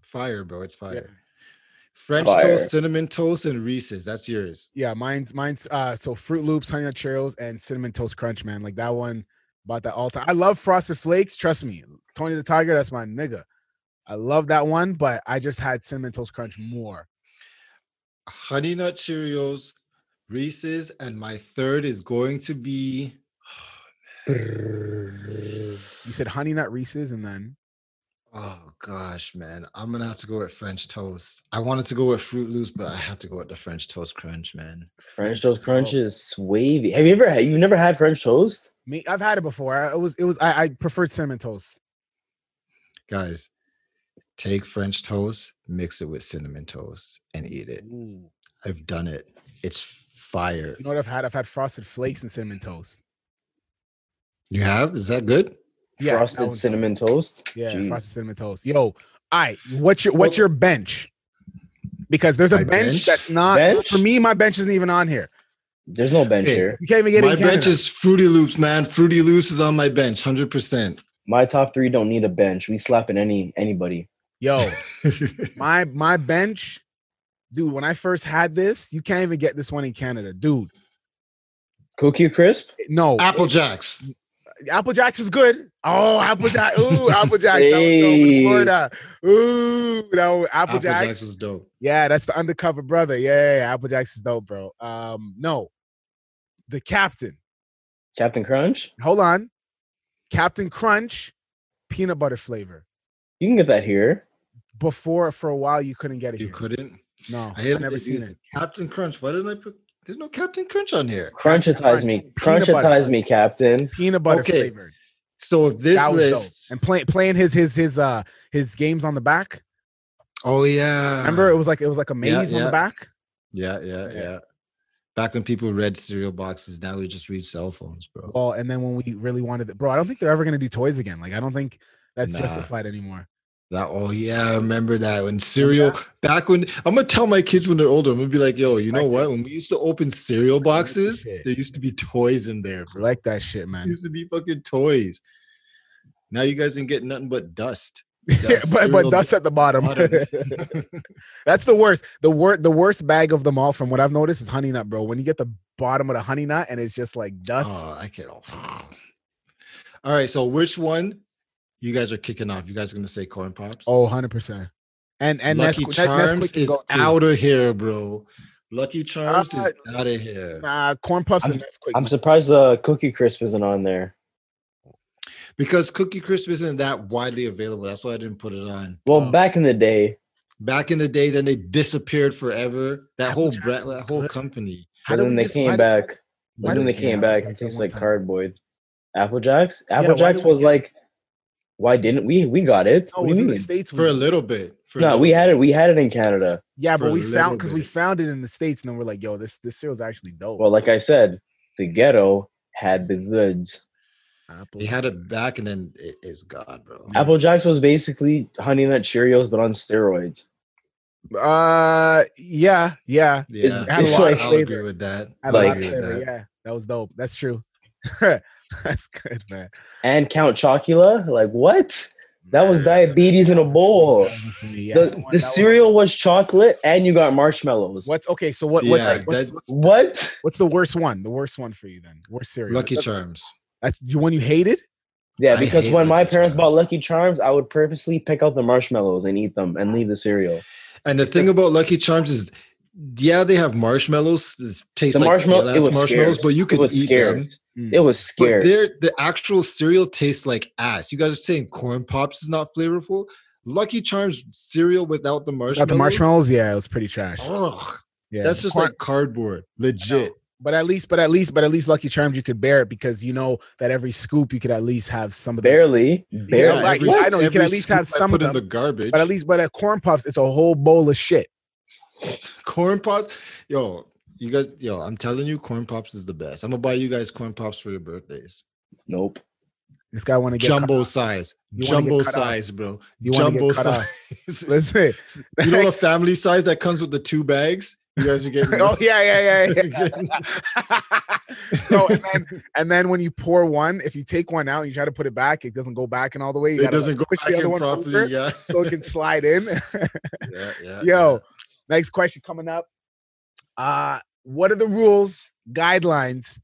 Fire, bro. It's fire. French Fire. toast, cinnamon toast, and Reese's. That's yours. Yeah, mine's mine's uh so Fruit Loops, Honey Nut Cheerios, and Cinnamon Toast Crunch, man. Like that one bought that all time. I love Frosted Flakes. Trust me, Tony the Tiger, that's my nigga. I love that one, but I just had Cinnamon Toast Crunch more. Honey Nut Cheerios, Reese's, and my third is going to be. <sighs> You said Honey Nut Reese's, and then Oh gosh, man. I'm gonna have to go with French toast. I wanted to go with Fruit Loops, but I have to go with the French toast crunch, man. French toast crunch oh. is wavy. Have you ever had? You've never had French toast? me, I've had it before. I, it was it was I, I preferred cinnamon toast. Guys, take French toast, mix it with cinnamon toast, and eat it. I've done it. It's fire. You know what I've had? I've had Frosted Flakes and cinnamon toast. You have? Is that good? Yeah, Frosted one's- cinnamon toast. Yeah, Jeez. frosted cinnamon toast. Yo, all right. What's your what's your bench? Because there's a bench, bench? that's not Bench? for me. My bench isn't even on here. There's no bench Okay. here. You can't even get My it in bench Canada. is Fruity Loops, man. Fruity Loops is on my bench, 100%. My top three don't need a bench. We slapping any anybody. Yo, <laughs> my my bench, dude. When I first had this, you can't even get this one in Canada, dude. Cookie crisp. No, Apple Jacks. Apple Jacks is good. Oh, Apple Jack. Ooh, <laughs> Apple Jacks. That was dope in Hey. Florida. Ooh, that Apple, Apple Jacks. Jacks was dope. Yeah, that's the undercover brother. Yeah, yeah, yeah. Apple Jacks is dope, bro. Um, no, the captain. Captain Crunch. Hold on, Captain Crunch, peanut butter flavor. You can get that here. Before for a while, you couldn't get it. You here. couldn't. No, I I had have never seen it. Captain Crunch. Why didn't I put? There's no Captain Crunch on here. Crunchitize Crunch, me. peanut butter. Crunchitize me, Captain. Peanut butter Okay, flavored. So if this That was dope. list, and playing playing his his his uh his games on the back. oh yeah, Remember, it was like it was like a Yeah, maze on the back. Yeah, yeah, Yeah. yeah. Back when people read cereal boxes, now we just read cell phones, bro. Oh, and then when we really wanted it, bro, I don't think they're ever gonna do toys again. Like, I don't think that's Nah. justified anymore. That oh yeah, I remember that when oh, cereal back when I'm gonna tell my kids when they're older, I'm gonna be like, yo, you know Like what? that. When we used to open cereal boxes, shit. there used to be toys in there, bro. like that shit, There man. used to be fucking toys. Now you guys ain't getting nothing but dust. <laughs> Yeah, That but but that's at the bottom. bottom. <laughs> <laughs> that's the worst. The worst the worst bag of them all, from what I've noticed, is honey nut, bro. When you get the bottom of the honey nut and it's just like dust. Oh, I can't. <sighs> All right, so which one you guys are kicking off? You guys are gonna say corn pops? Oh, 100 percent. And and Lucky Nesquik- Nes- Charms Nesquik can is out of here, bro. Lucky Charms Uh, is out of here Nah, corn puffs I'm- Nesquik. I'm surprised the Cookie Crisp isn't on there. because Cookie Crisp isn't that widely available. That's why I didn't put it on. Well, Oh. back in the day, Back in the day, then they disappeared forever. That Apple whole Jacks brand, that whole good. company. How and do then they came back. why And then they came back. Apple It tastes like time? cardboard. Apple Jacks. Apple why Jacks was like, why didn't we? We got it. No, it what was in you the states. For a little bit. For No, little we had it. We had it in Canada. Yeah, but we little found because we found it in the states, and then we're like, "Yo, this this cereal's actually dope." Well, like I said, the ghetto had the goods. Apple. They had it back and then it is God, bro. Apple Jacks was basically Honey Nut Cheerios, but on steroids. Uh, yeah, yeah. Yeah, had a <laughs> It's lot like- of I'll flavor. agree with that. Had a I'll like- lot of agree with flavor. that. Yeah, that was dope. That's true. <laughs> <laughs> That's good, man. And Count Chocula, like what? That was diabetes in a bowl. Yeah, the that one- the cereal was chocolate, and you got marshmallows. One, what's okay? So what? what Yeah, like, what's, what's, What? what's the worst one? The worst one for you then? Worst cereal? Lucky That's- Charms. That's the one you hated. Yeah, because hate when my Lucky parents bought Lucky Charms, I would purposely pick out the marshmallows and eat them and leave the cereal. And the thing about Lucky Charms is, yeah, they have marshmallows. It tastes The like marshmallow, stale-ass it was marshmallows, scarce. but you it could was eat them. scarce. Mm. It was But scarce. they're- the actual cereal tastes like ass. You guys are saying corn pops is not flavorful. Lucky Charms cereal without the marshmallows. Got the marshmallows. Yeah, it was pretty trash. Ugh, Yeah, that's just corn- like cardboard. Legit. But at least, but at least, but at least, Lucky Charms you could bear it because you know that every scoop you could at least have some of the. barely, barely. like, every- I know, you can every at least have scoop I some of put in the garbage. But at least, but at corn puffs, it's a whole bowl of shit. Corn pops, yo, you guys, yo, I'm telling you, corn pops is the best. I'm gonna buy you guys corn pops for your birthdays. Nope. This guy want to get Jumbo cut- size, You jumbo cut off. size, bro. You wanna get Jumbo cut off. size. <laughs> Listen, you know the <laughs> family size that comes with the two bags. You guys are getting. <laughs> oh yeah, yeah, yeah, yeah. no, and then and then when you pour one, if you take one out and you try to put it back, it doesn't go back and all the way. You it doesn't like, go push back the other in one properly. over Yeah. so it can slide in. yeah, yeah. Yo, next question coming up. Uh, what are the rules, guidelines,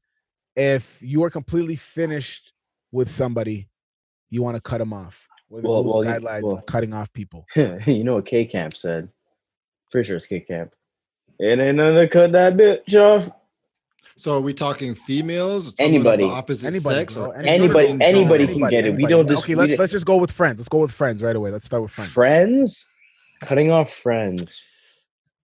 if you are completely finished with somebody, you want to cut them off? What are the Well- rule well, guidelines well- of cutting off people? <laughs> you know what K Camp said? Pretty sure it's K Camp. It ain't nothing to cut that bitch off. So are we talking females? Anybody. the opposite Anybody, sex, bro. or Anybody- in anybody can get it. We don't dis- okay, we let's let's just go with friends. Let's go with friends right away. Let's start with friends. Friends, cutting off friends.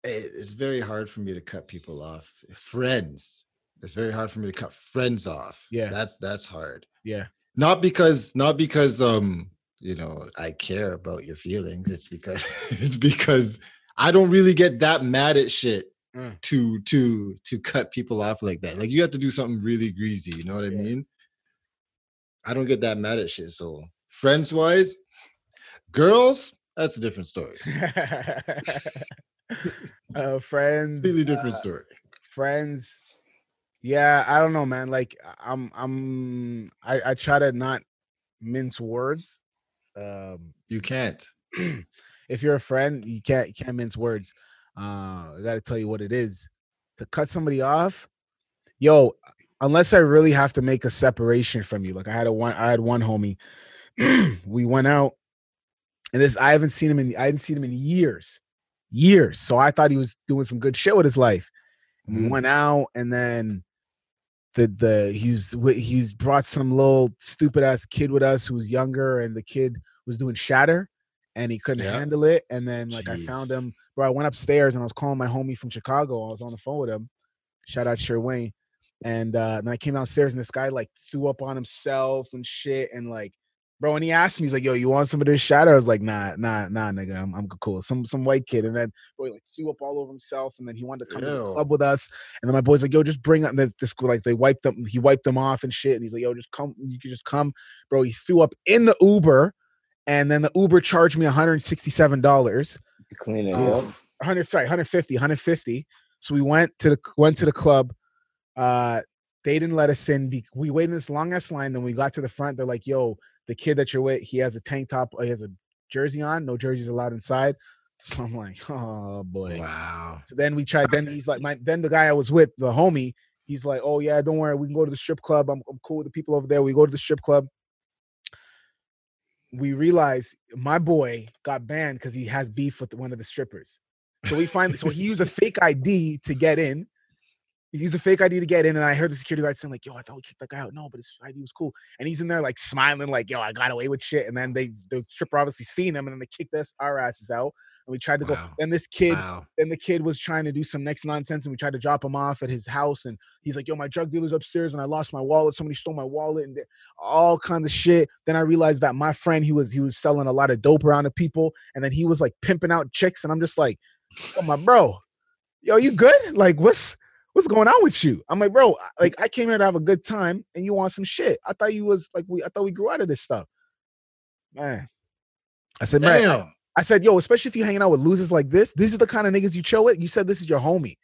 It- It's very hard for me to cut people off. Friends. It's very hard for me to cut friends off. Yeah. That's that's hard. Yeah. Not because not because um you know I care about your feelings. It's because <laughs> it's because I don't really get that mad at shit Mm. to to to cut people off like that. Like you have to do something really greasy, you know what I mean? I don't get that mad at shit. So friends wise, girls, that's a different story. <laughs> <laughs> uh, friends. Completely different uh, story. friends yeah i don't know man like i'm i'm i, I try to not mince words um You can't. <clears throat> if you're a friend you can't you can't mince words uh i gotta tell you what it is to cut somebody off yo unless I really have to make a separation from you. Like I had a one, I had one homie. <clears throat> we went out, and this I haven't seen him in I hadn't seen him in years, years. So I thought he was doing some good shit with his life. And we went out, and then the the he was wi- he was brought some little stupid ass kid with us who was younger, and the kid was doing shatter, and he couldn't Yeah. handle it. And then like I found him, bro. I went upstairs and I was calling my homie from Chicago. I was on the phone with him. Shout out Sherwayne. And uh, then I came downstairs and this guy like threw up on himself and shit. And like, bro, when he asked me, he's like, "Yo, you want some of this shatter?" I was like, "Nah, nah, nah, nigga, I'm, I'm cool." Some some white kid, and then he like threw up all over himself. And then he wanted to come to the club with us. And then my boy's like, "Yo, just bring up." And this like they wiped them. He wiped them off and shit. And he's like, "Yo, just come. You can just come, bro." He threw up in the Uber, and then the Uber charged me 167 dollars. Clean it Oh. up. 100 sorry 150 150 so we went to the went to the club uh they didn't let us in we waited in this long ass line then we got to the front they're like yo the kid that you're with he has a tank top he has a jersey on no jerseys allowed inside. <laughs> So i'm like oh boy. Wow. so then we tried then he's like my then the guy i was with the homie he's like oh yeah don't worry we can go to the strip club i'm, I'm cool with the people over there we go to the strip club. We realize my boy got banned because he has beef with one of the strippers. So we find so he used a fake id to get in he used a fake ID to get in, and I heard the security guard saying like, "Yo, I thought we kicked that guy out." No, but his ID was cool, and he's in there like smiling, like, "Yo, I got away with shit." And then they, the stripper obviously seen him, and then they kicked us our asses out, and we tried to go. Wow. Then this kid, Wow. then the kid was trying to do some next nonsense, and we tried to drop him off at his house, and he's like, "Yo, my drug dealer's upstairs, and I lost my wallet. Somebody stole my wallet, and all kinds of shit." Then I realized that my friend, he was he was selling a lot of dope around to people, and then he was like pimping out chicks, and I'm just like, "Oh my bro, yo, you good? Like, what's what's going on with you?" I'm like, "Bro, like I came here to have a good time, and you want some shit? I thought you was like we, I thought we grew out of this stuff, man." I said, "Man, I- I said, yo, especially if you're hanging out with losers like this, these are the kind of niggas you chill with. You said this is your homie.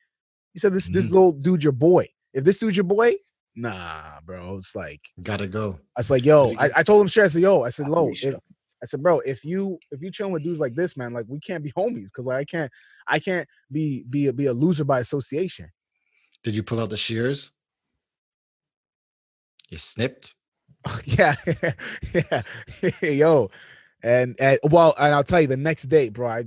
You said this this Mhm. little dude your boy. If this dude's your boy, nah, bro. It's like Gotta go. I was like, yo, I, I told him straight. I said, yo, I said, low. If, I said, bro, if you if you chilling with dudes like this, man, like we can't be homies because like I can't I can't be be a, be a loser by association. Did you pull out the shears? You snipped. <laughs> yeah, yeah, <laughs> yo, and and well, and I'll tell you the next day, bro. I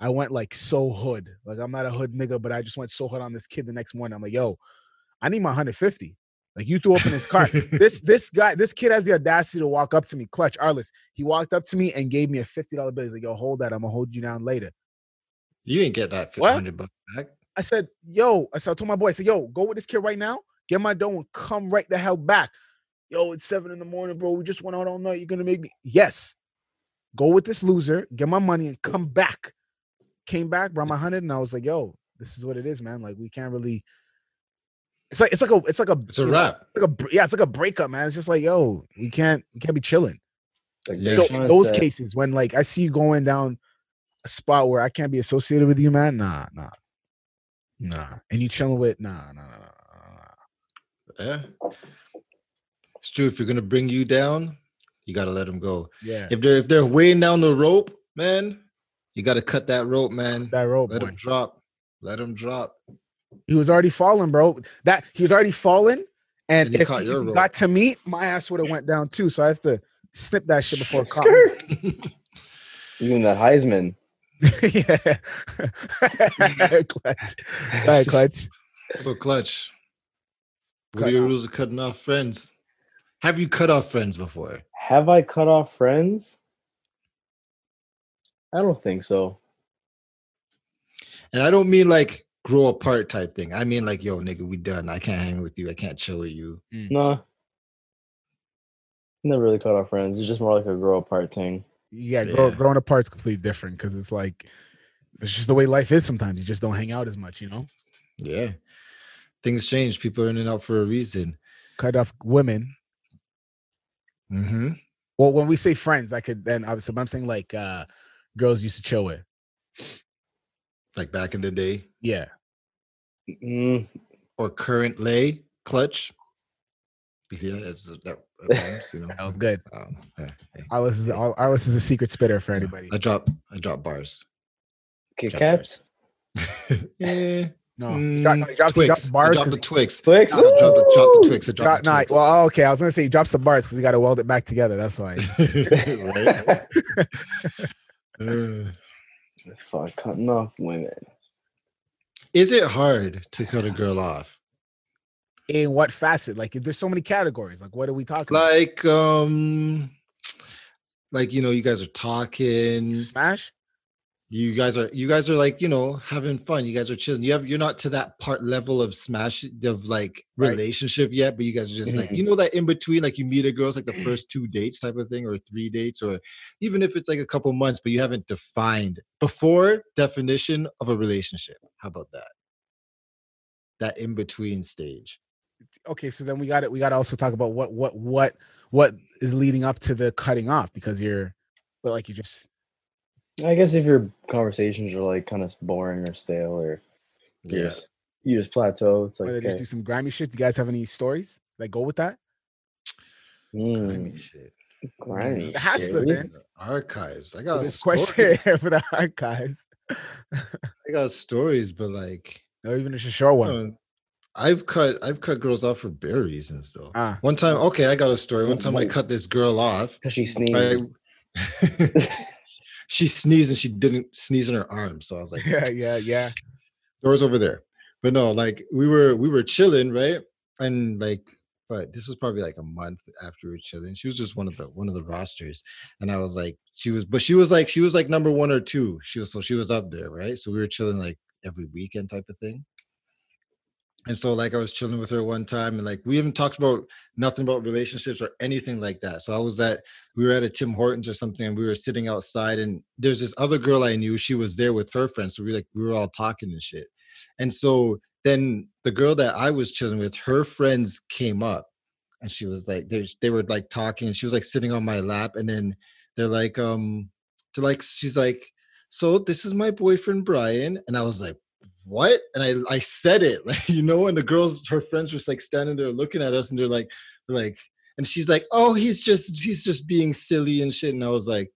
I went like so hood. Like I'm not a hood nigga, but I just went so hood on this kid the next morning. I'm like, yo, I need my 150. Like you threw up in his car. <laughs> this this guy, this kid has the audacity to walk up to me, clutch Arliss. He walked up to me and gave me a fifty dollar bill. He's like, yo, hold that. I'm gonna hold you down later. You ain't get that What? hundred bucks back. I said, yo, I said, I told my boy, I said, yo, go with this kid right now, get my dough and come right the hell back. Yo, it's seven in the morning, bro. We just went out all night. You're gonna make me yes. Go with this loser, get my money, and come back. Came back, brought my hundred, and I was like, yo, this is what it is, man. Like, we can't really. It's like it's like a it's like a It's a you know, wrap. like a br- yeah, it's like a breakup, man. It's just like, yo, we can't we can't be chilling. Like Yeah. So in those said, cases, when like I see you going down a spot where I can't be associated with you, man, nah, nah, nah. And you chilling with nah, nah, nah, nah, nah. Yeah. It's true. If you're gonna bring you down, you gotta let them go. Yeah, If they're if they're weighing down the rope, man, you gotta cut that rope, man. that rope. Let boy. them drop. Let them drop. He was already falling, bro. That he was already falling, and And if caught he rope. got to me, my ass would have went down too. So I have to snip that shit before caught. Even <laughs> the Heisman. <laughs> yeah, <laughs> clutch. All right, clutch. So clutch. What Cut are your off. rules of cutting off friends? Have you cut off friends before? Have I cut off friends? I don't think so. And I don't mean like grow apart type thing. I mean like, yo, nigga, we done. I can't hang with you. I can't chill with you. No. Never really cut off friends. It's just more like a grow apart thing. Yeah, grow, Yeah. growing apart's completely different because it's like it's just the way life is. Sometimes you just don't hang out as much, you know. Yeah. Things change. People are in and out for a reason. Cut off women. Mm-hmm. Well, when we say friends, I could then obviously, but I'm saying like uh girls used to chill with. Like back in the day. Yeah, Mm, Or current lay clutch. You see that? That's- that, that rhymes, you know. that was good. Um, yeah, yeah. Arliss is Ar- Arliss is a secret spitter for anybody. I drop I drop bars. Kit Jack Kats? <laughs> yeah. No, he dropped, no, he drops, he drops bars. dropped 'cause the Twix. Twix. I dropped the, dropped the Twix. Drop, the nah, Twix. well, okay. I was gonna say he drops the bars because he got to weld it back together. That's why. Uh, <laughs> Fuck, cutting off women. is it hard to cut a girl off? In what facet? Like, there's so many categories. Like, what are we talking? about? Like, um, like you know, you guys are talking. Smash? You guys are you guys are like you know having fun. You guys are chilling. You have you're not to that part level of smash of like Right. relationship yet, but you guys are just like Mhm. you know that in between, like you meet a girl, it's like the <clears throat> first two dates type of thing, or three dates, or even if it's like a couple months, but you haven't defined before definition of a relationship. How about that? That in between stage. Okay, so then we got it. We got to also talk about what what what what is leading up to the cutting off because you're, but like you just I guess if your conversations are like kind of boring or stale or you Yeah. just you just plateau, it's like whether just do some grimy shit. Do you guys have any stories that go with that? Grimy Mm, shit. grimy It has to, shit. man. Archives. I got this stories. question <laughs> for the archives, <laughs> I got stories, but like or even just a short one. I've cut I've cut girls off for bare reasons though. Ah, One time, okay, I got a story. One time I cut this girl off. Because she I- sneezed. <laughs> she sneezed and she didn't sneeze in her arm. So I was like, yeah, yeah, yeah. <laughs> doors over there. But no, like we were we were chilling, right? And like, but this was probably like a month after we were chilling. She was just one of the one of the rosters. And I was like, she was, but she was like, she was like number one or two. She was so she was up there, right? So we were chilling like every weekend type of thing. And so like I was chilling with her one time and like we haven't talked about nothing about relationships or anything like that. So I was at we were at a Tim Hortons or something and we were sitting outside and there's this other girl I knew, she was there with her friends. So we like we were all talking and shit. And so then the girl that I was chilling with, her friends came up and she was like, they, were like talking and she was like sitting on my lap. And then they're like, um, they're like, she's like, so this is my boyfriend, Brian. And I was like, what? And I, I said it, <laughs> like, you know, and the girls, her friends were like standing there looking at us and they're like, like, and she's like, oh, he's just, he's just being silly and shit. And I was like,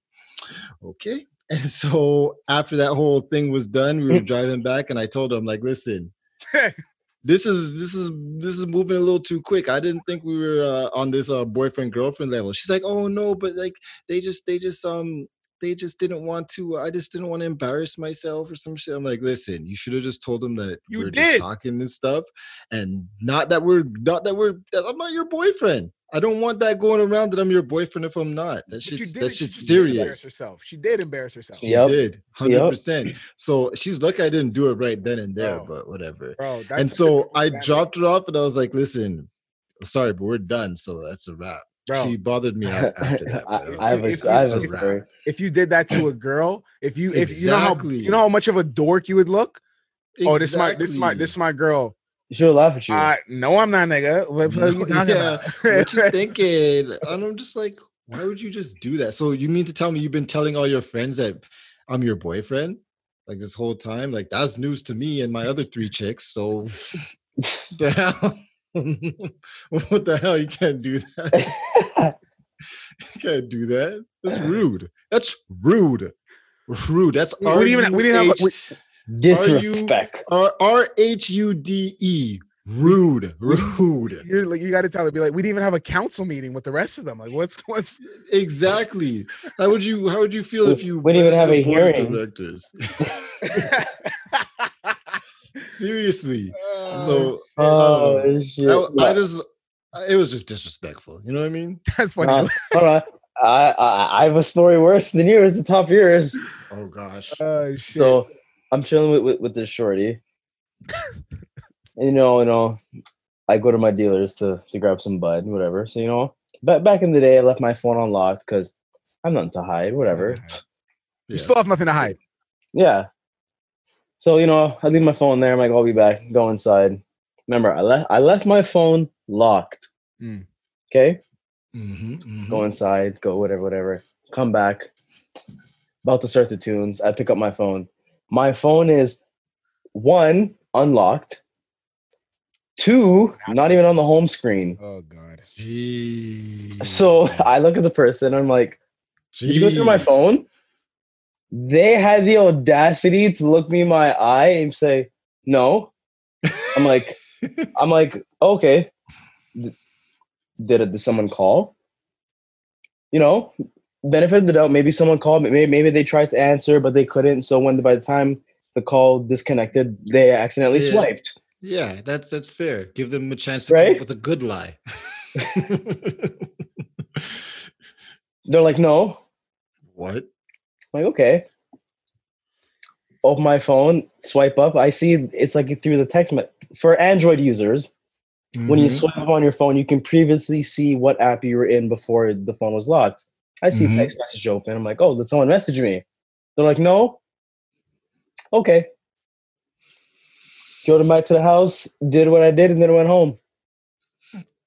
okay. <laughs> And so after that whole thing was done, we were driving back and I told him, like, listen, <laughs> this is this is this is moving a little too quick. I didn't think we were uh, on this uh, boyfriend girlfriend level. She's like, oh no, but like they just they just um they just didn't want to. Uh, I just didn't want to embarrass myself or some shit. I'm like, listen, you should have just told them that You we're did. just talking and stuff, and not that we're not that we're that I'm not your boyfriend. I don't want that going around that I'm your boyfriend if I'm not. That But you shit's did that shit's she did embarrass serious. herself. She did embarrass herself. She Yep. did, Yep. hundred percent. So she's lucky I didn't do it right then and there, Bro. but whatever Bro, that's and so I dropped her off, and I was like, "Listen, sorry, but we're done. So that's a wrap." Bro, She bothered me after that. <laughs> I, but was I have like, a, It's- I have a it's a wrap. story. if you did that to a girl, if you if you know how you know how much of a dork you would look. Oh, this is my this is my this is my girl. You should laugh at you. Uh, no, I'm not, nigga. What, are you yeah, what you <laughs> thinking? And I'm just like, why would you just do that? So you mean to tell me you've been telling all your friends that I'm your boyfriend? Like this whole time? Like that's news to me and my other three chicks. So <laughs> the hell? what the hell? You can't do that. You <laughs> can't do that. That's <laughs> rude. That's rude. Rude. That's we, we didn't even we didn't have. R-U-H- We, Disrespect. R R H U D E. Rude. Rude. <laughs> you're like you got to tell her. Be like, we didn't even have a council meeting with the rest of them. Like, what's what's? Exactly. How would you how would you feel if you We didn't even have a hearing. directors? Seriously. Uh, so I don't Oh know. shit! I, I just it was just disrespectful. You know what I mean? <laughs> that's funny. Uh, <laughs> hold on. I, I I have a story worse than yours. The top of yours. Oh gosh. Shit. So I'm chilling with, with, with this shorty. and, you know, you know, I go to my dealers to, to grab some bud, whatever. So, you know, back back in the day, I left my phone unlocked because I'm nothing to hide, whatever. you still have nothing to hide. Yeah. So, you know, I leave my phone there. I'm like, I'll be back. Go inside. Remember, I left I left my phone locked. Mm. Okay. Mhm, mhm. Go inside, go whatever, whatever. Come back. About to start the tunes. I pick up my phone. My phone is one, unlocked. Two, not even on the home screen. Oh god. Jeez. So I look at the person, I'm like, Did you go through my phone? They had the audacity to look me in my eye and say, No. I'm like, I'm like, okay. Did? Did someone call? You know, benefit of the doubt. Maybe someone called. Maybe maybe they tried to answer, but they couldn't. So when by the time the call disconnected, they accidentally Yeah. swiped. Yeah, that's that's fair. Give them a chance to come Right? up with a good lie. <laughs> They're like, no. what? I'm like, okay. Open my phone, swipe up. I see it's like through the text. Me- For Android users, when you Mhm. swipe up on your phone, you can previously see what app you were in before the phone was locked. I see Mhm. text message open. I'm like, oh, did someone message me? They're like, no. Okay. Drove them back to the house, did what I did, and then went home.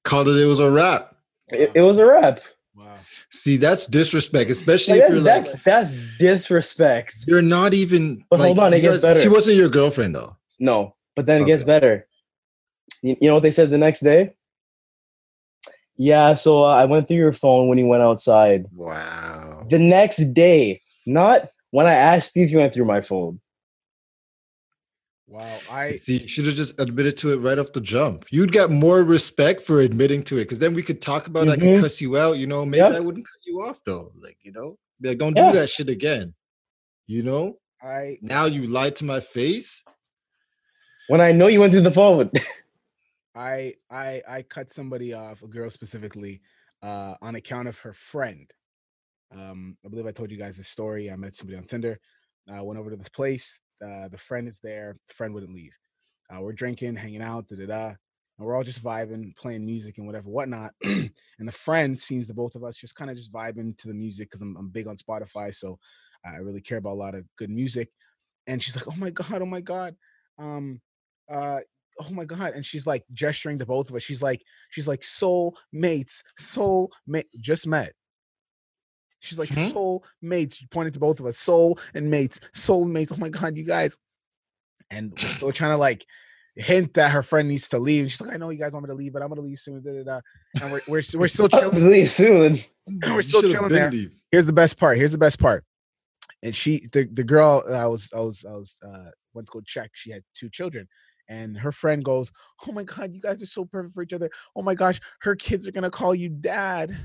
called it. It was a wrap. It, it was a wrap. Wow. See, that's disrespect, especially Like, if that's, you're like that's that's disrespect. you're not even. But hold on, it gets guys- She wasn't your girlfriend though. No, but then it gets better. You, you know what they said the next day? Yeah, so uh, I went through your phone when you went outside. Wow. The next day, not when I asked you if you went through my phone. Wow. I See, you should have just admitted to it right off the jump. You'd get more respect for admitting to it because then we could talk about. it. I could cuss you out. You know, maybe Yep. I wouldn't cut you off though. Like you know, be like don't Yeah. do that shit again. You know, I now you lied to my face. When I know you went through the phone. <laughs> I I I cut somebody off, a girl specifically, uh, on account of her friend. Um, I believe I told you guys this story. I met somebody on Tinder. I went over to this place. Uh, the friend is there. The friend wouldn't leave. Uh, we're drinking, hanging out, da da da, and we're all just vibing, playing music and whatever, whatnot. <clears throat> and the friend sees the both of us just kind of just vibing to the music because I'm, I'm big on Spotify, so I really care about a lot of good music. And she's like, "Oh my god, oh my god, um, uh, oh my god!" And she's like gesturing to both of us. She's like, she's like, "Soul mates, soul mate, just met." She's like, Hmm? "Soul mates," she pointed to both of us, "Soul and mates, soul mates." Oh my god, you guys! And we're still trying to like hint that her friend needs to leave. She's like, "I know you guys want me to leave, but I'm gonna leave soon." Da, da, da. And we're we're, we're still <laughs> chilling. Leave soon. <clears throat> we're still chilling there leave. here's the best part. Here's the best part. And she, the, the girl, I was, I was, I was, uh, went to go check. She had two children, and her friend goes, "Oh my god, you guys are so perfect for each other. Oh my gosh, her kids are gonna call you dad."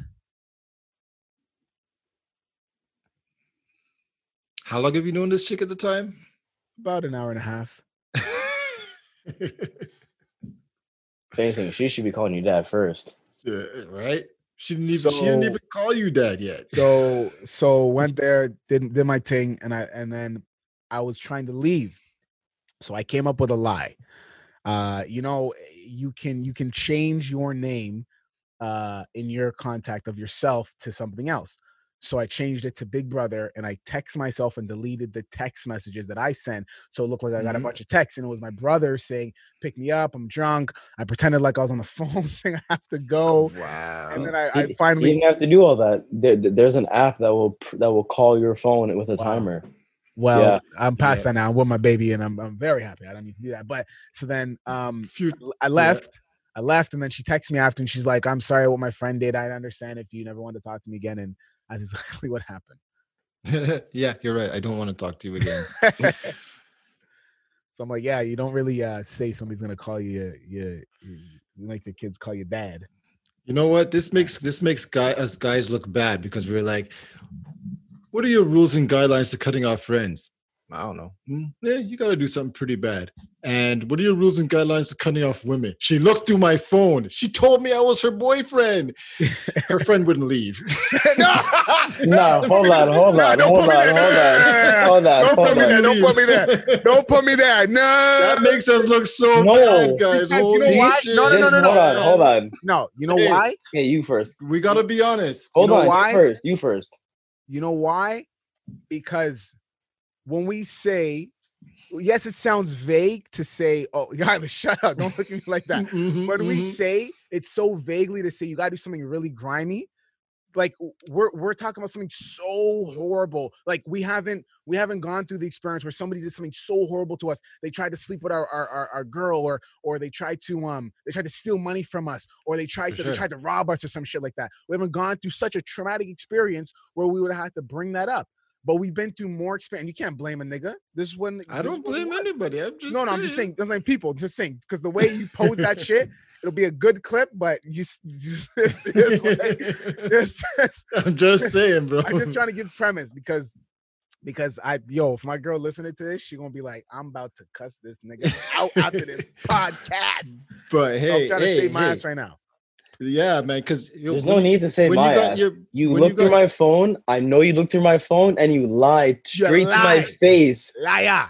How long have you known this chick at the time? About an hour and a half. <laughs> If anything, she should be calling you dad first. Yeah, right? She didn't even she didn't even call you dad yet. So, so went there, did did my thing, and I, and then I was trying to leave. So I came up with a lie. Uh, you know, you can you can change your name uh in your contact of yourself to something else. So I changed it to Big Brother and I text myself and deleted the text messages that I sent. So it looked like I got a Mhm. bunch of texts and it was my brother saying, Pick me up, I'm drunk. I pretended like I was on the <laughs> phone saying I have to go. wow. And then I, You- I You finally didn't have to do all that. There, there's an app that will that will call your phone with a Wow. timer. Well, Yeah. I'm past Yeah. that now. I'm with my baby, and I'm I'm very happy. I don't need to do that. But so then, um, i left. I left, and then she texts me after, and she's like, "I'm sorry what my friend did. I understand if you never want to talk to me again." And that's exactly <laughs> what happened. <laughs> yeah, you're right. I don't want to talk to you again. <laughs> so I'm like, "Yeah, you don't really uh, say somebody's gonna call you. You, you, you make the kids call you dad." You know what? This makes this makes guy us guys look bad because we're like, what are your rules and guidelines to cutting off friends? I don't know. Hmm, yeah, you got to do something pretty bad. And what are your rules and guidelines to cutting off women? She looked through my phone. She told me I was her boyfriend. Her friend wouldn't leave. <laughs> No, hold on, <laughs> hold No, on, don't hold put me on, there. hold on, hold on, Don't hold put me on. there. Don't put me there. Don't put me there. No. That makes us look so No. bad, guys. Because you know Holy why? shit. No, no, no, This- no, no. Hold on, hold on. no. You know Hey. why? Hey, you first. We gotta be honest. Hold know on, why? you first. You first. You know why? Because when we say, yes, it sounds vague to say, oh, <laughs> Yila, shut up. Don't look at me like that. Mhm, But when we say it's so vaguely to say you gotta do something really grimy. Like we're we're talking about something so horrible. Like we haven't we haven't gone through the experience where somebody did something so horrible to us. They tried to sleep with our our, our, our girl, or or they tried to um they tried to steal money from us, or they tried For to sure. they tried to rob us or some shit like that. We haven't gone through such a traumatic experience where we would have to bring that up. But we've been through more experience. You can't blame a nigga. This is when I don't is what it blame anybody. I'm just No, no, I'm just saying. I'm saying people. Just saying because the way you pose that shit, it'll be a good clip. But you, just, it's, it's like, it's I'm just saying, bro. I'm just trying to give premise because because I yo, if my girl listening to this, she gonna be like, I'm about to cuss this nigga out after this <laughs> podcast. But So hey, I'm trying to hey, save my hey. ass right now. Yeah, man. Because There's no need to say when my you got ass. your You looked through got- my phone. I know you looked through my phone and you lied You straight to my face. Liar.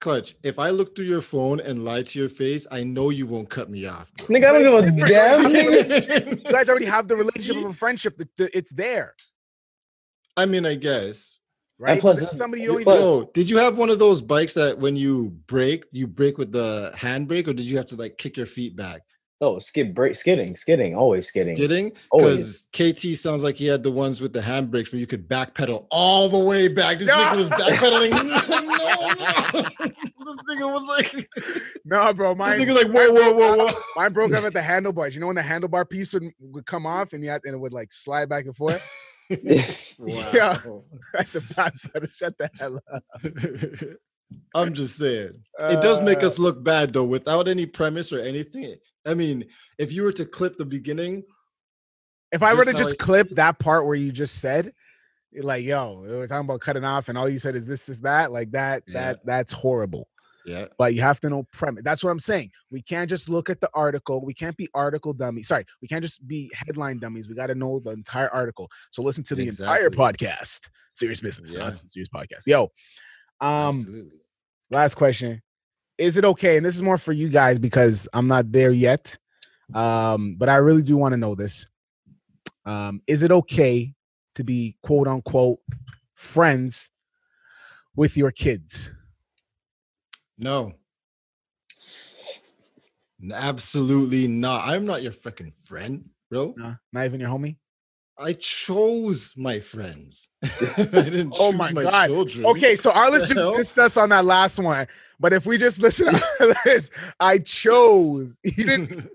clutch. If I look through your phone and lie to your face, I know you won't cut me off. bro. Nigga, I don't give a damn. <laughs> You guys already have the <laughs> relationship of a friendship. The, the, it's there, I mean, I guess. right? plus, This is somebody you plus- Yo, did you have one of those bikes that when you brake, you brake with the handbrake, or did you have to like kick your feet back? Oh, skid break, skidding, skidding, always skidding. Skidding? Always. Because KT sounds like he had the ones with the handbrakes where you could backpedal all the way back. This nigga was <laughs> backpedaling. no, <laughs> no. <laughs> This nigga was like, No, bro. Mine, nigga was like, whoa, whoa, whoa, whoa. mine broke up at the handlebars. You know when the handlebar piece would, would come off and you had, and it would like slide back and forth. Yeah. I had to backpedal. Shut the hell up. I'm just saying. It does make Uh, us look bad though, without any premise or anything. I mean, if you were to clip the beginning, If I were to just I- clip that part where you just said, like, yo, we we're talking about cutting off, and all you said is this, this, that, like that, Yeah. that, that's horrible. yeah, But you have to know premise. That's what I'm saying. We can't just look at the article. We can't be article dummies. Sorry, we can't just be headline dummies. We got to know the entire article. So listen to the entire podcast. Serious business. Yeah. Serious podcast. Yo, um, absolutely. last question is it okay and this is more for you guys because i'm not there yet um but i really do want to know this um is it okay to be quote unquote friends with your kids No. Absolutely not. I'm not your freaking friend, bro. no not even your homie I chose my friends. <laughs> I didn't Oh my my, God. children. okay so hell? just dissed us on that last one but if we just listen <laughs> <laughs> to arliss i chose he didn't